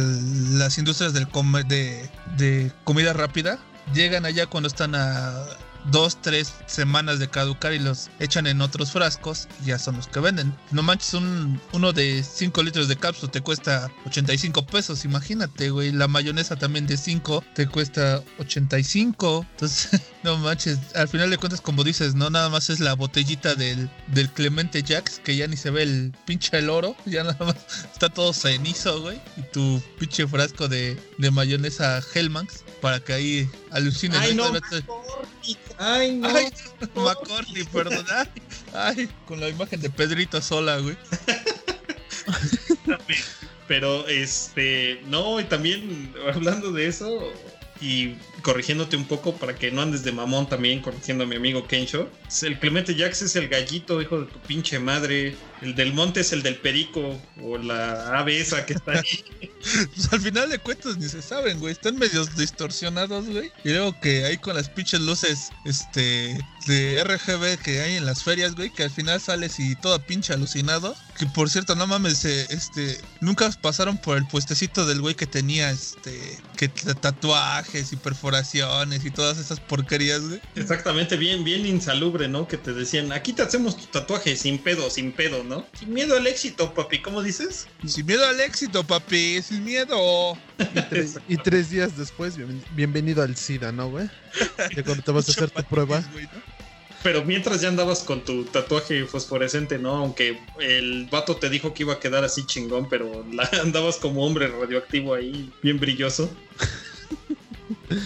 las industrias del come- de, de comida rápida. Llegan allá cuando están a dos, tres semanas de caducar y los echan en otros frascos ya son los que venden. No manches, un, uno de 5 litros de cápsula te cuesta 85 pesos, imagínate, güey. La mayonesa también de 5 te cuesta 85. Entonces, no manches, al final de cuentas, como dices, no nada más es la botellita del, del Clemente Jacks, que ya ni se ve el pinche el oro, ya nada más está todo cenizo, güey. Y tu pinche frasco de, de mayonesa Hellmann's para que ahí alucinen. Ay, no, McCormick. Ay, no. Ay, perdón. Ay, ay, con la imagen de Pedrito sola, güey. Pero este, no, y también hablando de eso y corrigiéndote un poco para que no andes de mamón también, corrigiendo a mi amigo Kensho. El Clemente Jax es el gallito, hijo de tu pinche madre. El del monte es el del perico o la ave esa que está ahí. Pues al final de cuentas ni se saben, güey. Están medios distorsionados, güey. Y luego que hay con las pinches luces, este, de RGB que hay en las ferias, güey, que al final sales y todo pinche alucinado. Que por cierto, no mames, eh, este, nunca pasaron por el puestecito del güey que tenía, este, que tatuajes y perforaciones y todas esas porquerías, güey. Exactamente, bien, bien insalubre, ¿no? Que te decían, aquí te hacemos tu tatuaje sin pedo, sin pedo, ¿no? Sin miedo al éxito, papi, ¿cómo dices? Sin miedo al éxito, papi, sin miedo. Y tres, y tres días después, bien- bienvenido al SIDA, ¿no, güey? Ya cuando te vas a hacer tu prueba. Güey, ¿no? Pero mientras ya andabas con tu tatuaje fosforescente, ¿no? Aunque el vato te dijo que iba a quedar así chingón, pero la- andabas como hombre radioactivo ahí, bien brilloso.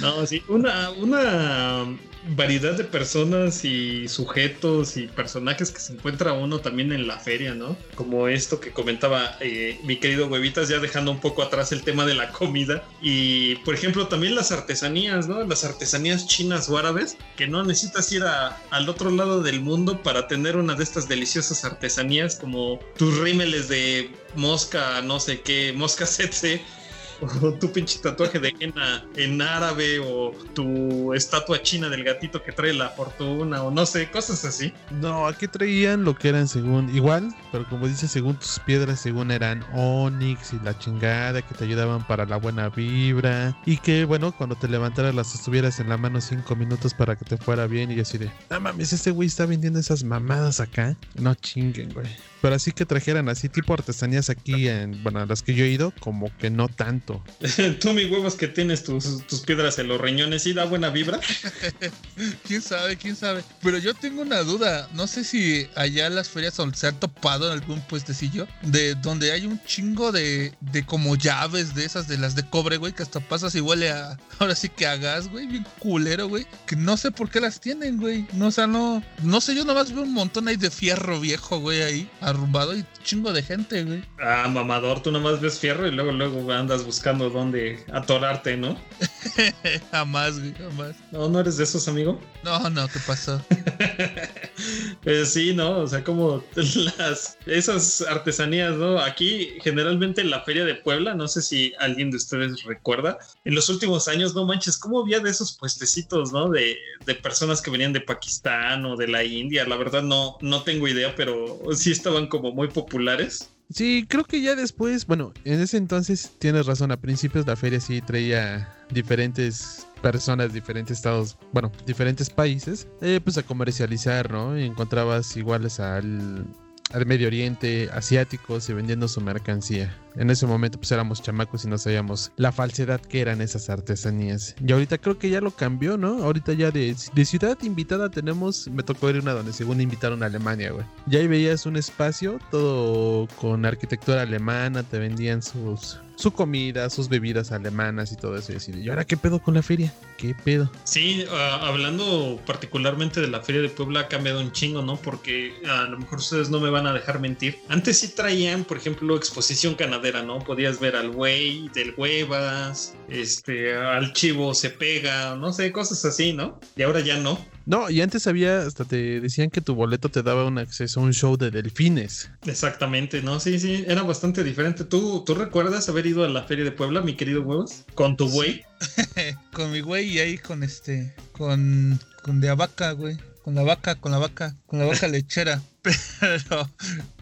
No, sí, una, una variedad de personas y sujetos y personajes que se encuentra uno también en la feria, ¿no? Como esto que comentaba eh, mi querido Huevitas, ya dejando un poco atrás el tema de la comida. Y, por ejemplo, también las artesanías, ¿no? Las artesanías chinas o árabes, que no necesitas ir a- al otro lado del mundo para tener una de estas deliciosas artesanías como tus rímeles de mosca, no sé qué, mosca setse o tu pinche tatuaje de henna en árabe o tu estatua china del gatito que trae la fortuna o no sé, cosas así. No, aquí traían lo que eran según, igual, pero como dice, según tus piedras, según eran Onix y la chingada, que te ayudaban para la buena vibra. Y que, bueno, cuando te levantaras las estuvieras en la mano cinco minutos para que te fuera bien. Y así de, no mames, este güey está vendiendo esas mamadas acá. No chinguen, güey. Pero así que trajeran así tipo artesanías aquí en, bueno, a las que yo he ido, como que no tanto. Tú, mi huevos, que tienes tus, tus piedras en los riñones y da buena vibra. ¿Quién sabe? ¿Quién sabe? Pero yo tengo una duda. No sé si allá en las ferias se han topado en algún puestecillo de donde hay un chingo de, de como llaves de esas, de las de cobre, güey, que hasta pasas y huele a. Ahora sí que a gas, güey, bien culero, güey. Que no sé por qué las tienen, güey. No, o sea, no. No sé, yo nomás veo un montón ahí de fierro viejo, güey, ahí, arrumbado y chingo de gente, güey. Ah, mamador, tú nomás ves fierro y luego, luego andas buscando dónde atorarte, ¿no? jamás, güey, jamás. No, no eres de esos, amigo. No, no, ¿qué pasó? Eh, sí, ¿no? O sea, como las esas artesanías, ¿no? Aquí generalmente en la feria de Puebla, no sé si alguien de ustedes recuerda, en los últimos años, no manches, ¿cómo había de esos puestecitos, ¿no? De, de personas que venían de Pakistán o de la India, la verdad no, no tengo idea, pero sí estaban como muy populares. Sí, creo que ya después, bueno, en ese entonces tienes razón, a principios la feria sí traía diferentes personas, diferentes estados, bueno, diferentes países, eh, pues a comercializar, ¿no? Y encontrabas iguales al, al Medio Oriente, asiáticos y vendiendo su mercancía. En ese momento pues éramos chamacos y no sabíamos la falsedad que eran esas artesanías. Y ahorita creo que ya lo cambió, ¿no? Ahorita ya de, de ciudad invitada tenemos, me tocó ir una donde según invitaron a Alemania, güey. Ya ahí veías un espacio todo con arquitectura alemana, te vendían sus su comida, sus bebidas alemanas y todo eso. Y decir, ¿y ahora qué pedo con la feria? ¿Qué pedo? Sí, uh, hablando particularmente de la feria de Puebla, ha cambiado un chingo, ¿no? Porque a lo mejor ustedes no me van a dejar mentir. Antes sí traían, por ejemplo, exposición canadera, ¿no? Podías ver al güey del huevas, este, al chivo se pega, no sé, cosas así, ¿no? Y ahora ya no. No, y antes había, hasta te decían que tu boleto te daba un acceso a un show de delfines. Exactamente, ¿no? Sí, sí, era bastante diferente. ¿Tú, ¿tú recuerdas haber ido a la feria de Puebla, mi querido huevos? Con tu güey. con mi güey y ahí con este, con, con de vaca, güey. Con la vaca, con la vaca, con la vaca lechera. Pero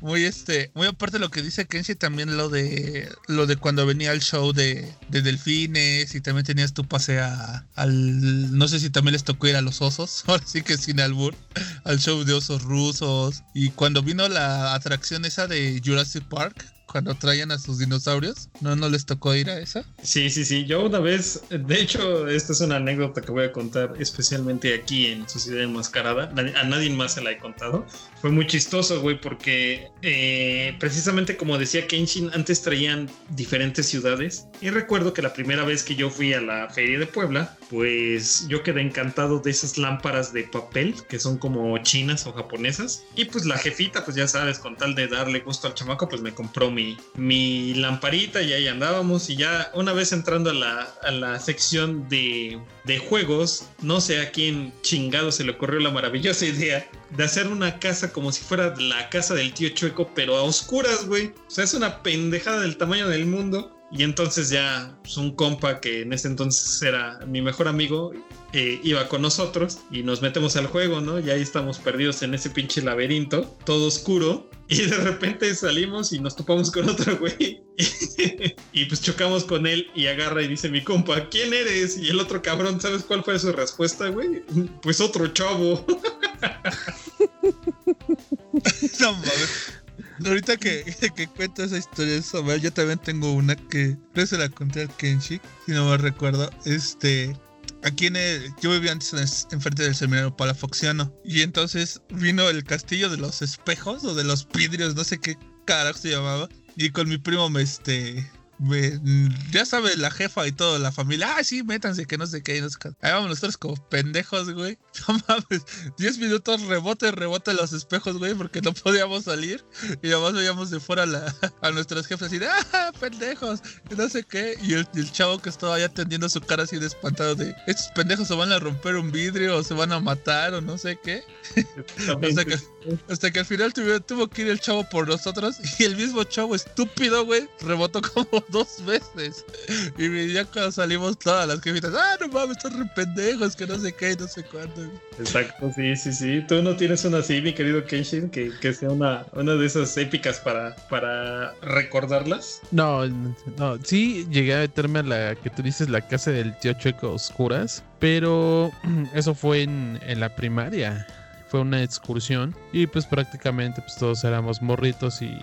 muy este, muy aparte de lo que dice Kenshi, también lo de lo de cuando venía el show de, de delfines y también tenías tu pase a, al no sé si también les tocó ir a los osos, ahora sí que sin albur, al show de osos rusos y cuando vino la atracción esa de Jurassic Park cuando traían a sus dinosaurios. ¿No, no les tocó ir a esa? Sí, sí, sí. Yo una vez, de hecho, esta es una anécdota que voy a contar especialmente aquí en Sociedad Enmascarada. A nadie más se la he contado. Fue muy chistoso, güey, porque eh, precisamente como decía Kenshin, antes traían diferentes ciudades. Y recuerdo que la primera vez que yo fui a la feria de Puebla, pues yo quedé encantado de esas lámparas de papel que son como chinas o japonesas. Y pues la jefita, pues ya sabes, con tal de darle gusto al chamaco, pues me compró mi mi, lamparita y ahí andábamos. Y ya una vez entrando a la, a la sección de, de juegos, no sé a quién chingado se le ocurrió la maravillosa idea de hacer una casa como si fuera la casa del tío Chueco, pero a oscuras, güey. O sea, es una pendejada del tamaño del mundo. Y entonces ya pues, un compa que en ese entonces era mi mejor amigo eh, iba con nosotros y nos metemos al juego, ¿no? Y ahí estamos perdidos en ese pinche laberinto, todo oscuro. Y de repente salimos y nos topamos con otro güey. y pues chocamos con él y agarra y dice mi compa, ¿quién eres? Y el otro cabrón, ¿sabes cuál fue su respuesta, güey? Pues otro chavo. no. Ahorita que, que cuento esa historia de yo también tengo una que no se la conté al Kenshi, si no me recuerdo. Este, aquí en el, yo vivía antes enfrente del seminario palafoxiano y entonces vino el castillo de los espejos o de los vidrios, no sé qué carajo se llamaba. Y con mi primo me este ya sabe la jefa y toda la familia, ah, sí, métanse, que no sé qué, no sé qué. Ahí vamos nosotros como pendejos, güey. No mames, 10 minutos rebote, rebote los espejos, güey, porque no podíamos salir. Y además veíamos de fuera a nuestras jefas así de, ah, pendejos, no sé qué. Y el, chavo que estaba ya atendiendo su cara así de espantado de, estos pendejos se van a romper un vidrio o se van a matar o no sé qué. hasta, que, hasta que al final tuvo, tuvo que ir el chavo por nosotros y el mismo chavo estúpido, güey, rebotó como dos veces. Y ya cuando salimos todas las jefitas, ah, no mames, están re pendejos, que no sé qué, no sé cuándo. Exacto, sí, sí, sí. Tú no tienes una así, mi querido Kenshin, que, que sea una, una de esas épicas para, para recordarlas. No, no, sí llegué a meterme a la que tú dices, la casa del tío Chueco Oscuras, pero eso fue en, en la primaria fue una excursión y pues prácticamente pues todos éramos morritos y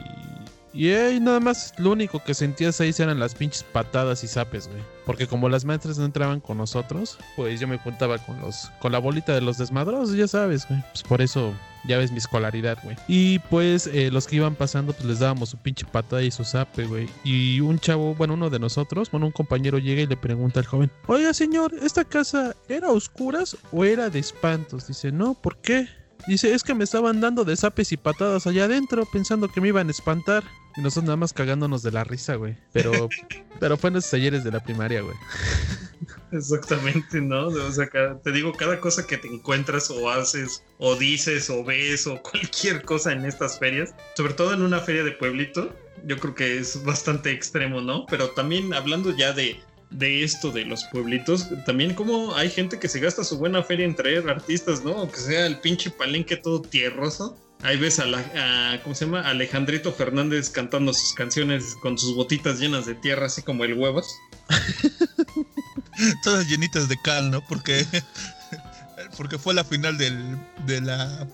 y nada más lo único que sentías ahí eran las pinches patadas y zapes, güey. Porque como las maestras no entraban con nosotros, pues yo me juntaba con los con la bolita de los desmadrosos, ya sabes, güey. Pues por eso ya ves mi escolaridad, güey. Y pues eh, los que iban pasando, pues les dábamos su pinche patada y su zape, güey. Y un chavo, bueno, uno de nosotros, bueno, un compañero llega y le pregunta al joven, oiga señor, ¿esta casa era oscuras o era de espantos? Dice, no, ¿por qué? Dice, es que me estaban dando de zapes y patadas allá adentro pensando que me iban a espantar. Y nosotros nada más cagándonos de la risa, güey. Pero, pero fue en los talleres de la primaria, güey. Exactamente, ¿no? O sea, cada- te digo, cada cosa que te encuentras o haces o dices o ves o cualquier cosa en estas ferias, sobre todo en una feria de pueblito, yo creo que es bastante extremo, ¿no? Pero también hablando ya de, de esto de los pueblitos, también como hay gente que se gasta su buena feria en traer artistas, ¿no? Aunque sea el pinche palenque todo tierroso. Ahí ves a, la, a- ¿cómo se llama? Alejandrito Fernández cantando sus canciones con sus botitas llenas de tierra, así como el huevos. Todas llenitas de cal, ¿no? Porque, porque fue la final del, de la,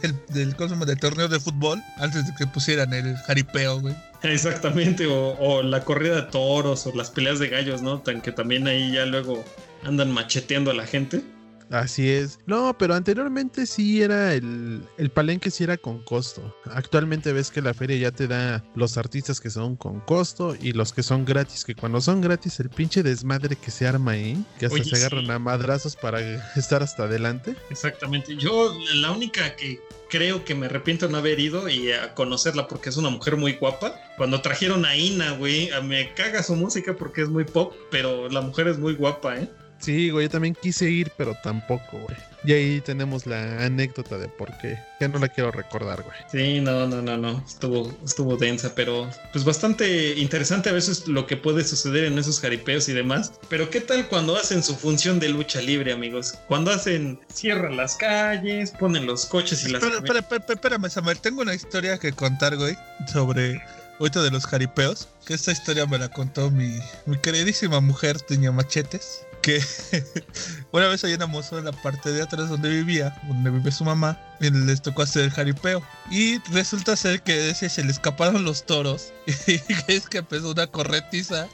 del, del, ¿cómo se llama? del torneo de fútbol antes de que pusieran el jaripeo, güey. Exactamente, o, o la corrida de toros o las peleas de gallos, ¿no? Tan que también ahí ya luego andan macheteando a la gente. Así es. No, pero anteriormente sí era el, el palenque sí era con costo. Actualmente ves que la feria ya te da los artistas que son con costo y los que son gratis. Que cuando son gratis, el pinche desmadre que se arma ahí, que hasta Oye, se agarran sí. a madrazos para estar hasta adelante. Exactamente. Yo, la única que creo que me arrepiento de no haber ido y a conocerla porque es una mujer muy guapa. Cuando trajeron a Ina, güey, me caga su música porque es muy pop, pero la mujer es muy guapa, ¿eh? Sí, güey, yo también quise ir, pero tampoco, güey. Y ahí tenemos la anécdota de por qué. Ya no la quiero recordar, güey. Sí, no, no, no, no. Estuvo, estuvo densa, pero pues bastante interesante a veces lo que puede suceder en esos jaripeos y demás. Pero ¿qué tal cuando hacen su función de lucha libre, amigos? Cuando hacen, cierran las calles, ponen los coches y las... Espera, espera, espera, espérame, Samuel. Tengo una historia que contar, güey, sobre ahorita de los jaripeos. Que esta historia me la contó mi, mi queridísima mujer, Doña Machetes. Una vez ahí en Amozo, en la parte de atrás donde vivía, donde vive su mamá, les tocó hacer el jaripeo. Y resulta ser que se le escaparon los toros. Y que es que empezó una corretiza.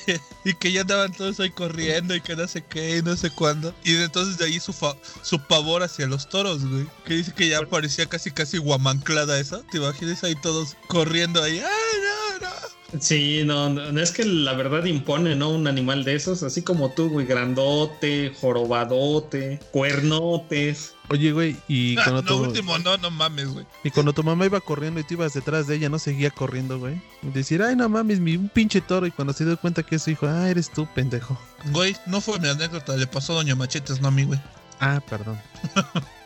y que ya andaban todos ahí corriendo y que no sé qué y no sé cuándo. Y entonces de ahí su, fa- su pavor hacia los toros, güey. Que dice que ya parecía casi casi guamanclada eso. ¿Te imaginas ahí todos corriendo ahí? ¡Ay, no, no! Sí, no, no, no, es que la verdad impone, ¿no? Un animal de esos, así como tú, güey, grandote, jorobadote, cuernotes. Oye, güey, y Ah, cuando, no, tu, último, no, no mames, güey. y cuando tu mamá iba corriendo y tú ibas detrás de ella, no seguía corriendo, güey. Y decir, ay, no mames, mi un pinche toro. Y cuando se dio cuenta que es su hijo, ah, eres tú, pendejo. Güey, no fue mi anécdota, le pasó a Doña Machetes, no a mí, güey. Ah, perdón.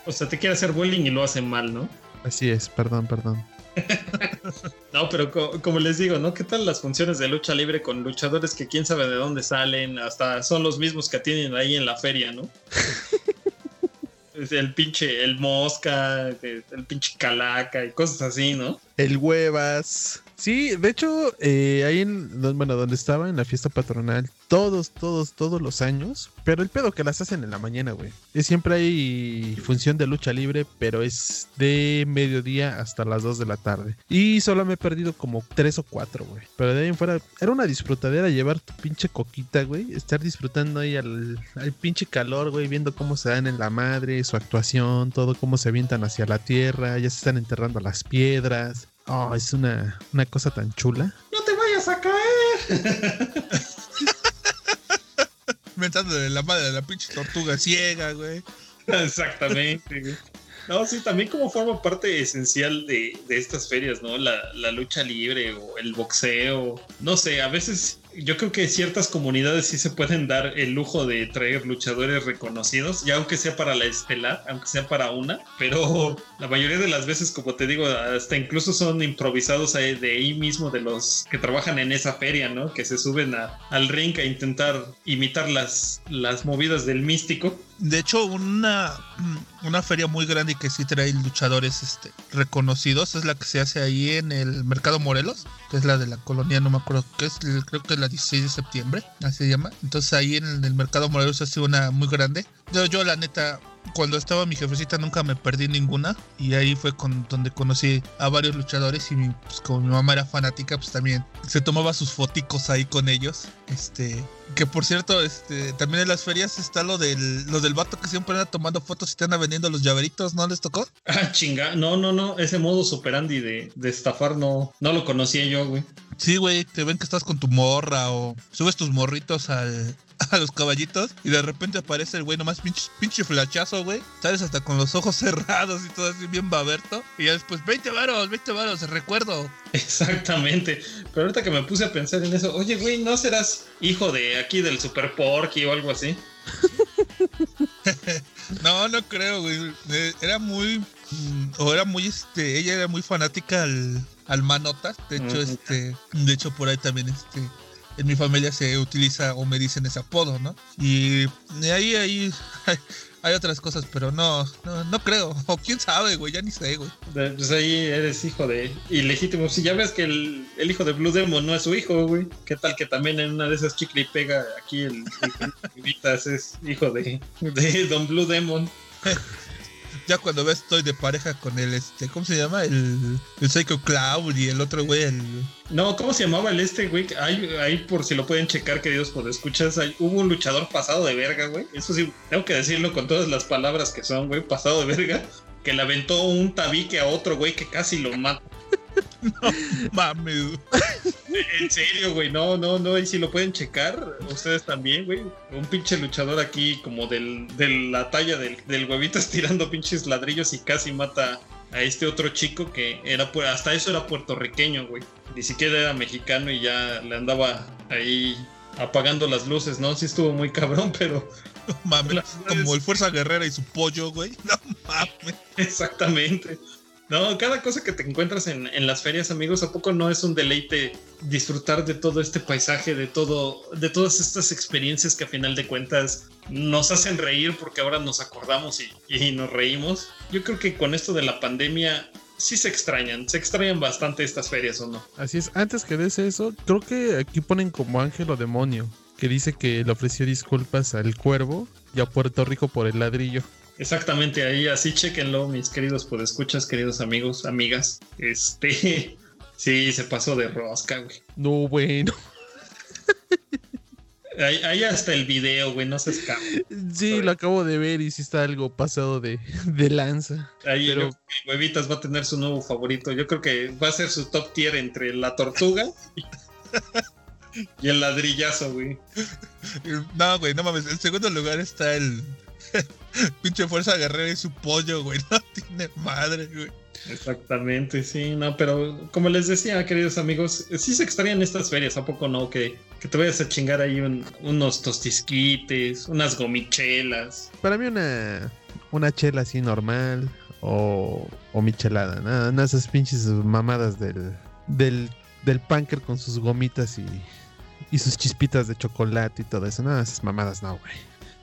O sea, te quiere hacer bullying y lo hace mal, ¿no? Así es, perdón, perdón. No, pero co- como les digo, ¿no? ¿Qué tal las funciones de lucha libre con luchadores que quién sabe de dónde salen? Hasta son los mismos que tienen ahí en la feria, ¿no? El pinche, el mosca, el pinche calaca y cosas así, ¿no? El huevas. Sí, de hecho, eh, ahí en, bueno, donde estaba en la fiesta patronal, todos, todos, todos los años, pero el pedo que las hacen en la mañana, güey. Siempre hay función de lucha libre, pero es de mediodía hasta las 2 de la tarde. Y solo me he perdido como 3 o 4, güey. Pero de ahí en fuera, era una disfrutadera llevar tu pinche coquita, güey. Estar disfrutando ahí al pinche calor, güey, viendo cómo se dan en la madre, su actuación, todo cómo se avientan hacia la tierra, ya se están enterrando las piedras. Oh, es una, una cosa tan chula. ¡No te vayas a caer! Mentándole la madre de la pinche tortuga ciega, güey. Exactamente. güey. No, sí, también como forma parte esencial de, de estas ferias, ¿no? La, la lucha libre o el boxeo. No sé, a veces yo creo que ciertas comunidades sí se pueden dar el lujo de traer luchadores reconocidos, ya aunque sea para la estelar, aunque sea para una, pero la mayoría de las veces, como te digo, hasta incluso son improvisados de ahí mismo de los que trabajan en esa feria, ¿no? Que se suben al ring a intentar imitar las, las movidas del místico. De hecho, una, una feria muy grande y que sí trae luchadores este, reconocidos es la que se hace ahí en el Mercado Morelos, que es la de la colonia, no me acuerdo qué es, creo que es la 16 de septiembre, así se llama. Entonces ahí en el Mercado Morelos ha sido una muy grande. Yo, yo la neta, cuando estaba mi jefecita nunca me perdí ninguna y ahí fue con, donde conocí a varios luchadores y mi- pues, como mi mamá era fanática, pues también se tomaba sus foticos ahí con ellos. Este, que por cierto, este, también en las ferias está lo del, lo del vato que siempre anda tomando fotos y te anda vendiendo los llaveritos, ¿no les tocó? Ah, chinga. No, no, no. Ese modo superandi de, de estafar no, no lo conocía yo, güey. Sí, güey, te ven que estás con tu morra o subes tus morritos al, a los caballitos y de repente aparece el güey nomás pinche, pinche flachazo, güey. Sales hasta con los ojos cerrados y todo así bien baberto. Y ya después, 20 varos, 20 varos, recuerdo. Exactamente. Pero ahorita que me puse a pensar en eso, oye, güey, ¿no serás hijo de aquí del Super Porky o algo así? no, no creo, güey. Eh, Era muy. mm, O era muy, este. Ella era muy fanática al, al manotas. De hecho, este. De hecho, por ahí también, este. En mi familia se utiliza o me dicen ese apodo, ¿no? Y de ahí, ahí. Hay, otras cosas, pero no, no, no creo. O quién sabe, güey, ya ni sé, güey. Pues ahí eres hijo de ilegítimo. Si ya ves que el, el hijo de Blue Demon no es su hijo, güey. ¿Qué tal que también en una de esas chicle y pega aquí el, el es hijo de, de Don Blue Demon? Ya cuando ves, estoy de pareja con el, este, ¿cómo se llama? El, el Psycho Cloud y el otro güey, el. No, ¿cómo se llamaba el este, güey? Ahí, ahí por si lo pueden checar, queridos, por escuchas, hubo un luchador pasado de verga, güey. Eso sí, tengo que decirlo con todas las palabras que son, güey, pasado de verga. Que le aventó un tabique a otro, güey, que casi lo mata. Mames. En serio, güey, no, no, no, y si lo pueden checar, ustedes también, güey. Un pinche luchador aquí, como del, de la talla del, del huevito, estirando pinches ladrillos y casi mata a este otro chico que era, hasta eso era puertorriqueño, güey. Ni siquiera era mexicano y ya le andaba ahí apagando las luces, ¿no? Sí estuvo muy cabrón, pero Mames. Las- Como el Fuerza Guerrera y su pollo, güey. No mames. Exactamente. No, cada cosa que te encuentras en, en las ferias, amigos, ¿a poco no es un deleite disfrutar de todo este paisaje, de todo, de todas estas experiencias que a final de cuentas nos hacen reír porque ahora nos acordamos y, y nos reímos? Yo creo que con esto de la pandemia sí se extrañan, se extrañan bastante estas ferias o no. Así es, antes que des eso, creo que aquí ponen como ángel o demonio, que dice que le ofreció disculpas al cuervo y a Puerto Rico por el ladrillo. Exactamente ahí, así chequenlo, mis queridos podescuchas, queridos amigos, amigas. Este, sí, se pasó de rosca, güey. No, bueno. Ahí, ahí hasta el video, güey, no se escapa. Sí, lo acabo de ver y sí está algo pasado de, de lanza. Ahí Pero- Huevitas va a tener su nuevo favorito. Yo creo que va a ser su top tier entre la tortuga y, y el ladrillazo, güey. No, güey, no mames. En segundo lugar está el. Pinche Fuerza Guerrera y su pollo, güey. No tiene madre, güey. Exactamente, sí, no, pero como les decía, queridos amigos, sí se extrañan estas ferias, ¿a poco no? Que, que te vayas a chingar ahí un- unos tostisquites, unas gomichelas. Para mí una, una chela así normal o, o michelada, nada, nada, esas pinches mamadas del, del, del punker con sus gomitas y, y sus chispitas de chocolate y todo eso, nada, esas mamadas no, güey.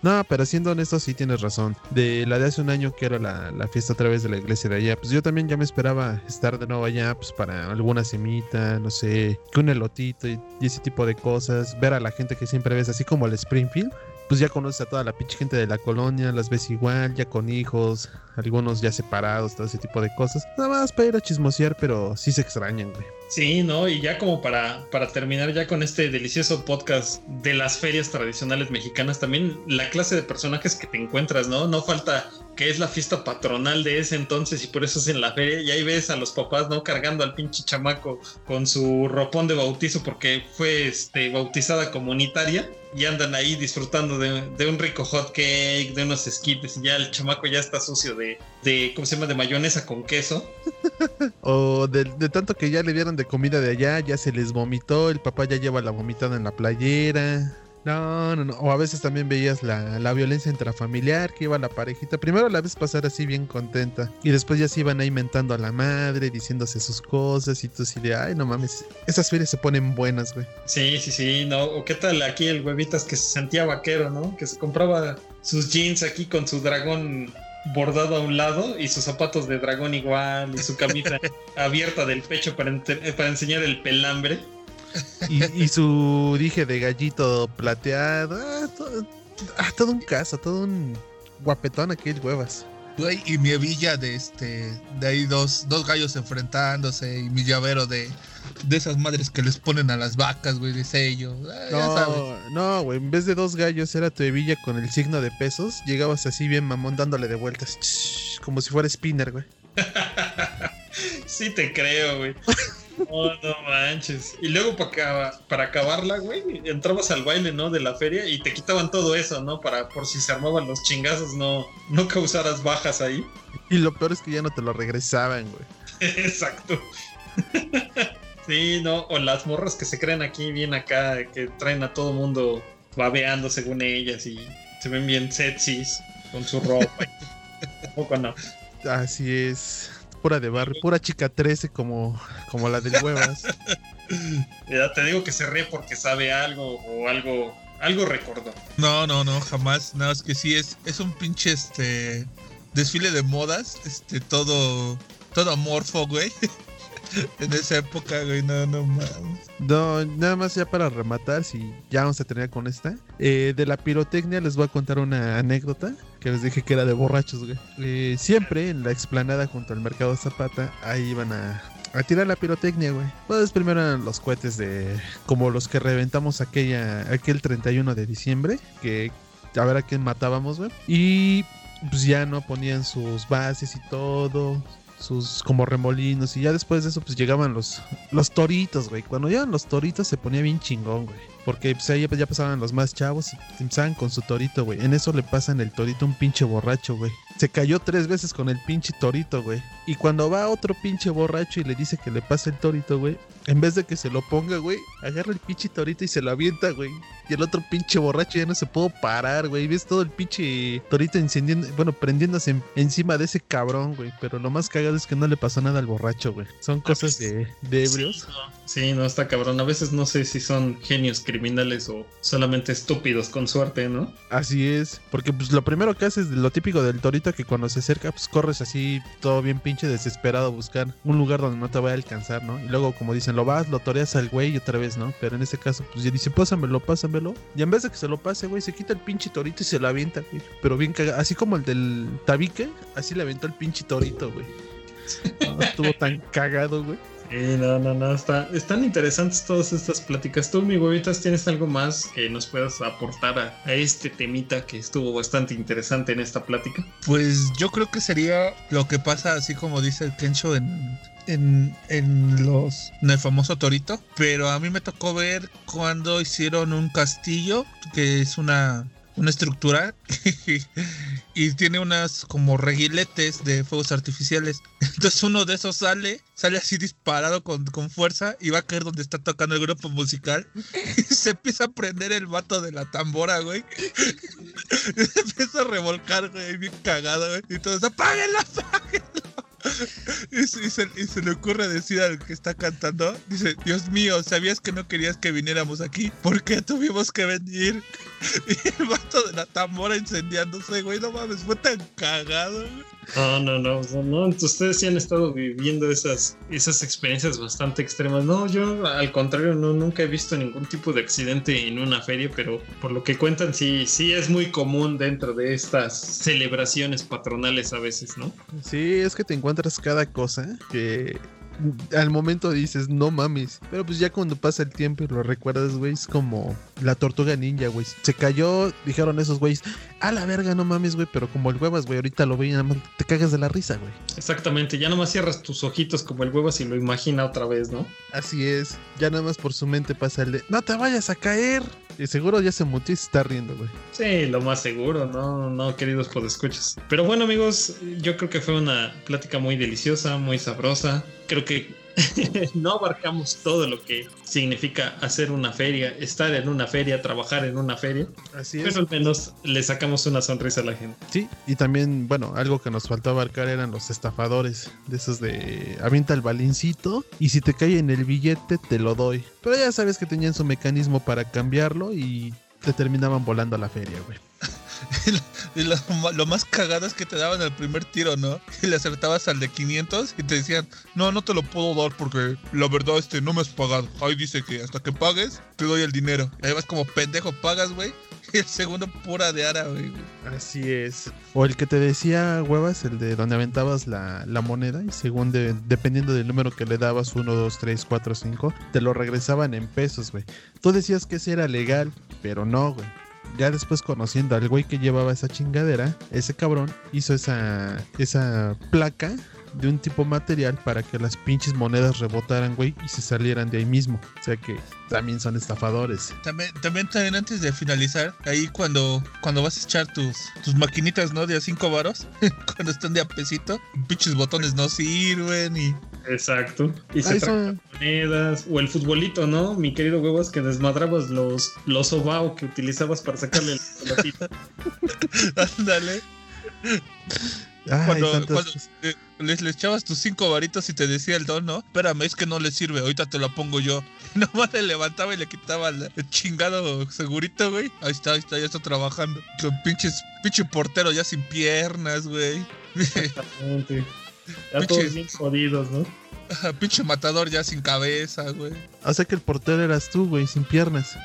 No, pero siendo honesto, sí tienes razón. De la de hace un año que era la, la fiesta otra vez de la iglesia de allá, pues yo también ya me esperaba estar de nuevo allá, pues para alguna semita, no sé, que un elotito y ese tipo de cosas. Ver a la gente que siempre ves, así como el Springfield, pues ya conoces a toda la pinche gente de la colonia, las ves igual, ya con hijos, algunos ya separados, todo ese tipo de cosas. Nada más para ir a chismosear, pero sí se extrañan, güey. Sí, ¿no? Y ya como para, para terminar ya con este delicioso podcast de las ferias tradicionales mexicanas, también la clase de personajes que te encuentras, ¿no? No falta que es la fiesta patronal de ese entonces y por eso es en la feria y ahí ves a los papás, ¿no? Cargando al pinche chamaco con su ropón de bautizo porque fue este, bautizada comunitaria y andan ahí disfrutando de, un rico hot cake, de unos esquites y ya el chamaco ya está sucio de, ¿cómo se llama? De mayonesa con queso. O de tanto que ya le dieron de comida de allá, ya se les vomitó, el papá ya lleva la vomitada en la playera. No, no, no. O a veces también veías la, la violencia intrafamiliar que iba la parejita. Primero la ves pasar así bien contenta. Y después ya se iban ahí mentando a la madre, diciéndose sus cosas. Y tú así de, ay, no mames. Esas ferias se ponen buenas, güey. Sí, sí, sí, no. O qué tal aquí el huevitas que se sentía vaquero, ¿no? Que se compraba sus jeans aquí con su dragón bordado a un lado y sus zapatos de dragón igual y su camisa abierta del pecho para, para enseñar el pelambre. Y, y su dije de gallito plateado. Ah, todo, ah, todo un caso, todo un guapetón aquel huevas. Güey, y mi hebilla de este. De ahí dos, dos gallos enfrentándose. Y mi llavero de. De esas madres que les ponen a las vacas, güey, de sello. Ah, ya sabes. No, no, güey. En vez de dos gallos era tu hebilla con el signo de pesos. Llegabas así bien mamón dándole de vueltas. Como si fuera spinner, güey. Sí te creo, güey. Oh, no manches. Y luego para, para acabarla, güey, entrabas al baile, ¿no? De la feria y te quitaban todo eso, ¿no? Para por si se armaban los chingazos, no, no causaras bajas ahí. Y lo peor es que ya no te lo regresaban, güey. Exacto. sí, no, o las morras que se creen aquí bien acá, que traen a todo mundo babeando según ellas y se ven bien sexys con su ropa. Tampoco no. Así es. Pura de barrio, pura chica 13 como, como la de huevas. Ya te digo que se ríe porque sabe algo o algo algo recordó. No, no, no, jamás. Nada, es que sí es, es un pinche este desfile de modas, este, todo, todo amorfo, güey. en esa época, güey, no, no mames. No, nada más ya para rematar, si ya vamos a terminar con esta. Eh, de la pirotecnia les voy a contar una anécdota que les dije que era de borrachos, güey. Eh, siempre en la explanada junto al mercado Zapata, ahí iban a, a tirar la pirotecnia, güey. Pues primero eran los cohetes de. como los que reventamos aquella, aquel 31 de diciembre. Que a ver a quién matábamos, güey. Y pues ya no ponían sus bases y todo. Sus como remolinos. Y ya después de eso, pues llegaban los, los toritos, güey. Cuando llegan los toritos se ponía bien chingón, güey. Porque pues ahí ya pasaban los más chavos y empezaban con su torito, güey. En eso le pasan el torito a un pinche borracho, güey. Se cayó tres veces con el pinche torito, güey. Y cuando va otro pinche borracho y le dice que le pasa el torito, güey. En vez de que se lo ponga, güey, agarra el pinche torito y se lo avienta, güey. Y el otro pinche borracho ya no se pudo parar, güey. Ves todo el pinche torito encendiendo, bueno, prendiéndose en- encima de ese cabrón, güey. Pero lo más cagado es que no le pasó nada al borracho, güey. Son cosas de, de ebrios. Sí no, sí, no, está cabrón. A veces no sé si son genios criminales o solamente estúpidos con suerte, ¿no? Así es, porque pues lo primero que haces, lo típico del torito, que cuando se acerca, pues corres así, todo bien pinche desesperado a buscar un lugar donde no te vaya a alcanzar, ¿no? Y luego, como dicen, lo vas, lo toreas al güey y otra vez, ¿no? Pero en este caso, pues ya dice, pásamelo, pásamelo. Y en vez de que se lo pase, güey, se quita el pinche torito y se lo avienta, güey. Pero bien cagado, así como el del tabique, así le aventó el pinche torito, güey. No, estuvo tan cagado, güey. No, no, no, está, están interesantes todas estas pláticas. Tú, mi huevitas, ¿tienes algo más que nos puedas aportar a, a este temita que estuvo bastante interesante en esta plática? Pues yo creo que sería lo que pasa, así como dice el Kensho en, en, en los, en el famoso Torito. Pero a mí me tocó ver cuando hicieron un castillo, que es una, una estructura, y tiene unas como reguiletes de fuegos artificiales. Entonces uno de esos sale, sale así disparado con, con fuerza y va a caer donde está tocando el grupo musical. Y se empieza a prender el vato de la tambora, güey. Y se empieza a revolcar, güey, bien cagado, güey. Y todos, apáguenlo, apáguenlo. Y se, le ocurre decir al que está cantando, dice, Dios mío, ¿sabías que no querías que viniéramos aquí? ¿Por qué tuvimos que venir? Y el vato de la tambora incendiándose, güey, no mames, fue tan cagado, güey. No, no, no, ustedes sí han estado viviendo esas, esas experiencias bastante extremas. No, yo al contrario, no, nunca he visto ningún tipo de accidente en una feria, pero por lo que cuentan, sí, sí es muy común dentro de estas celebraciones patronales a veces, ¿no? Sí, es que te encuentras cada cosa que al momento dices, no mames. Pero pues ya cuando pasa el tiempo y lo recuerdas, güey, es como la tortuga ninja, güey. Se cayó, dijeron esos güeyes, a la verga, no mames, güey. Pero como el huevas, güey, ahorita lo veis, nada más te cagas de la risa, güey. Exactamente, ya nomás cierras tus ojitos como el huevo y lo imagina otra vez, ¿no? Así es, ya nada más por su mente pasa el de, no te vayas a caer. Y seguro ya se mutió y se está riendo, güey. Sí, lo más seguro, no, no, queridos podescuchas. Pero bueno, amigos, yo creo que fue una plática muy deliciosa, muy sabrosa. Creo que no abarcamos todo lo que significa hacer una feria, estar en una feria, trabajar en una feria, Así es. pero al menos le sacamos una sonrisa a la gente. Sí, y también, bueno, algo que nos faltó abarcar eran los estafadores, de esos de avienta el balincito y si te cae en el billete te lo doy. Pero ya sabes que tenían su mecanismo para cambiarlo y te terminaban volando a la feria, güey. Y lo, más cagado es que te daban el primer tiro, ¿no? Y le acertabas al de 500 y te decían, no, no te lo puedo dar porque la verdad este no me has pagado. Ahí dice que hasta que pagues te doy el dinero. Y ahí vas como pendejo, pagas, güey. Y el segundo pura de ara, güey. Así es. O el que te decía, huevas, el de donde aventabas la, la moneda y según de- dependiendo del número que le dabas, 1, 2, 3, 4, 5, te lo regresaban en pesos, güey. Tú decías que ese era legal, pero no, güey. Ya después conociendo al güey que llevaba esa chingadera, ese cabrón hizo esa, esa placa de un tipo material para que las pinches monedas rebotaran, güey, y se salieran de ahí mismo. O sea que también son estafadores. También, también, también antes de finalizar, ahí cuando, cuando vas a echar tus, tus maquinitas, ¿no? De a cinco varos, cuando están de a pesito, pinches botones no sirven y... Exacto. Y se son- monedas. O el futbolito, ¿no? Mi querido huevos, que desmadrabas los, los ovao que utilizabas para sacarle la pelotita. Ándale. Ay, cuando eh, les, les echabas tus cinco varitos y te decía el don, ¿no? Espérame, es que no le sirve, ahorita te la pongo yo. Nomás le levantaba y le quitaba el, chingado segurito, güey. Ahí está, ahí está, ya está trabajando. Con pinches, pinche portero ya sin piernas, güey. Exactamente. Ya Pinches- todos bien jodidos, ¿no? pinche matador ya sin cabeza, güey. O sea que el portero eras tú, güey, sin piernas.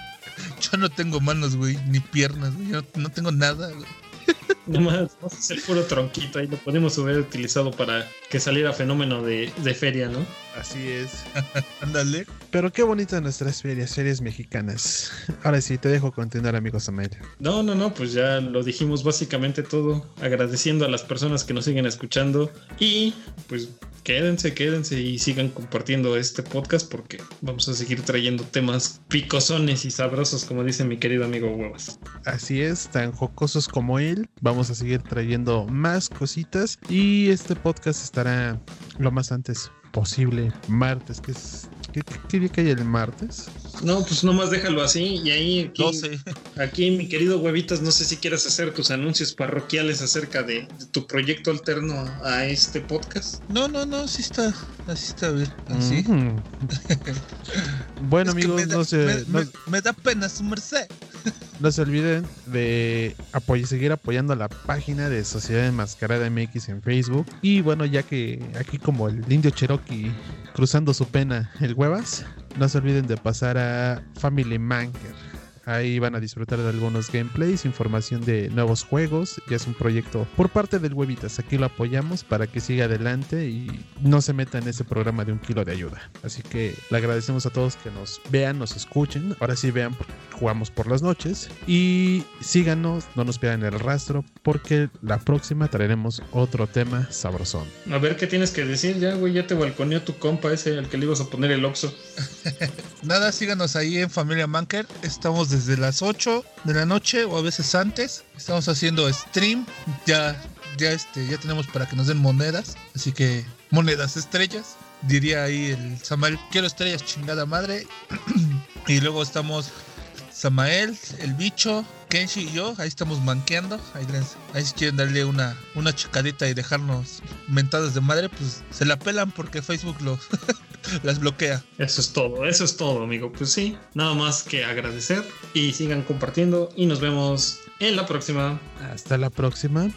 Yo no tengo manos, güey, ni piernas, güey. Yo no, no tengo nada, güey. Nomás es el puro tronquito. Ahí lo podemos haber utilizado para que saliera fenómeno de, de feria, ¿no? Así es. Ándale. Pero qué bonitas nuestras ferias, ferias mexicanas. Ahora sí, te dejo continuar, amigo Samuel. No, no, no, pues ya lo dijimos básicamente todo, agradeciendo a las personas que nos siguen escuchando y pues quédense, quédense y sigan compartiendo este podcast porque vamos a seguir trayendo temas picosones y sabrosos, como dice mi querido amigo Huevas. Así es, tan jocosos como él. Vamos a seguir trayendo más cositas. Y este podcast estará lo más antes posible. Martes, que es. ¿Qué, qué- día cae el martes? No, pues nomás déjalo así y ahí aquí, 12. aquí mi querido Huevitas, no sé si quieres hacer tus anuncios parroquiales acerca de, de tu proyecto alterno a este podcast. No, no, no, sí está, así está bien. Así. Bueno, Es que amigos, da, no se, me- no- me- me da pena su merced. no se olviden de apoy- seguir apoyando la página de Sociedad Enmascarada MX en Facebook. Y bueno, ya que aquí como el indio Cherokee cruzando su pena, el no se olviden de pasar a Family Manker. Ahí van a disfrutar de algunos gameplays, información de nuevos juegos. Ya es un proyecto por parte del Huevitas. Aquí lo apoyamos para que siga adelante y no se meta en ese programa de un kilo de ayuda. Así que le agradecemos a todos que nos vean, nos escuchen. Ahora sí vean, jugamos por las noches. Y síganos, no nos pierdan el rastro, porque la próxima traeremos otro tema sabrosón. A ver qué tienes que decir ya, güey, ya te balconeó tu compa ese al que le ibas a poner el oxo. Nada, síganos ahí en Familia Manker. Estamos desde las 8 de la noche o a veces antes. Estamos haciendo stream. Ya, ya, este, ya tenemos para que nos den monedas. Así que monedas estrellas. Diría ahí el Samael, quiero estrellas chingada madre. y luego estamos Samael, el bicho, Kenshi y yo. Ahí estamos manqueando. Ahí, les- ahí si quieren darle una, una checadita y dejarnos mentadas de madre, pues se la pelan porque Facebook los, las bloquea. Eso es todo, eso es todo, amigo. Pues sí, nada más que agradecer y sigan compartiendo y nos vemos en la próxima. Hasta la próxima.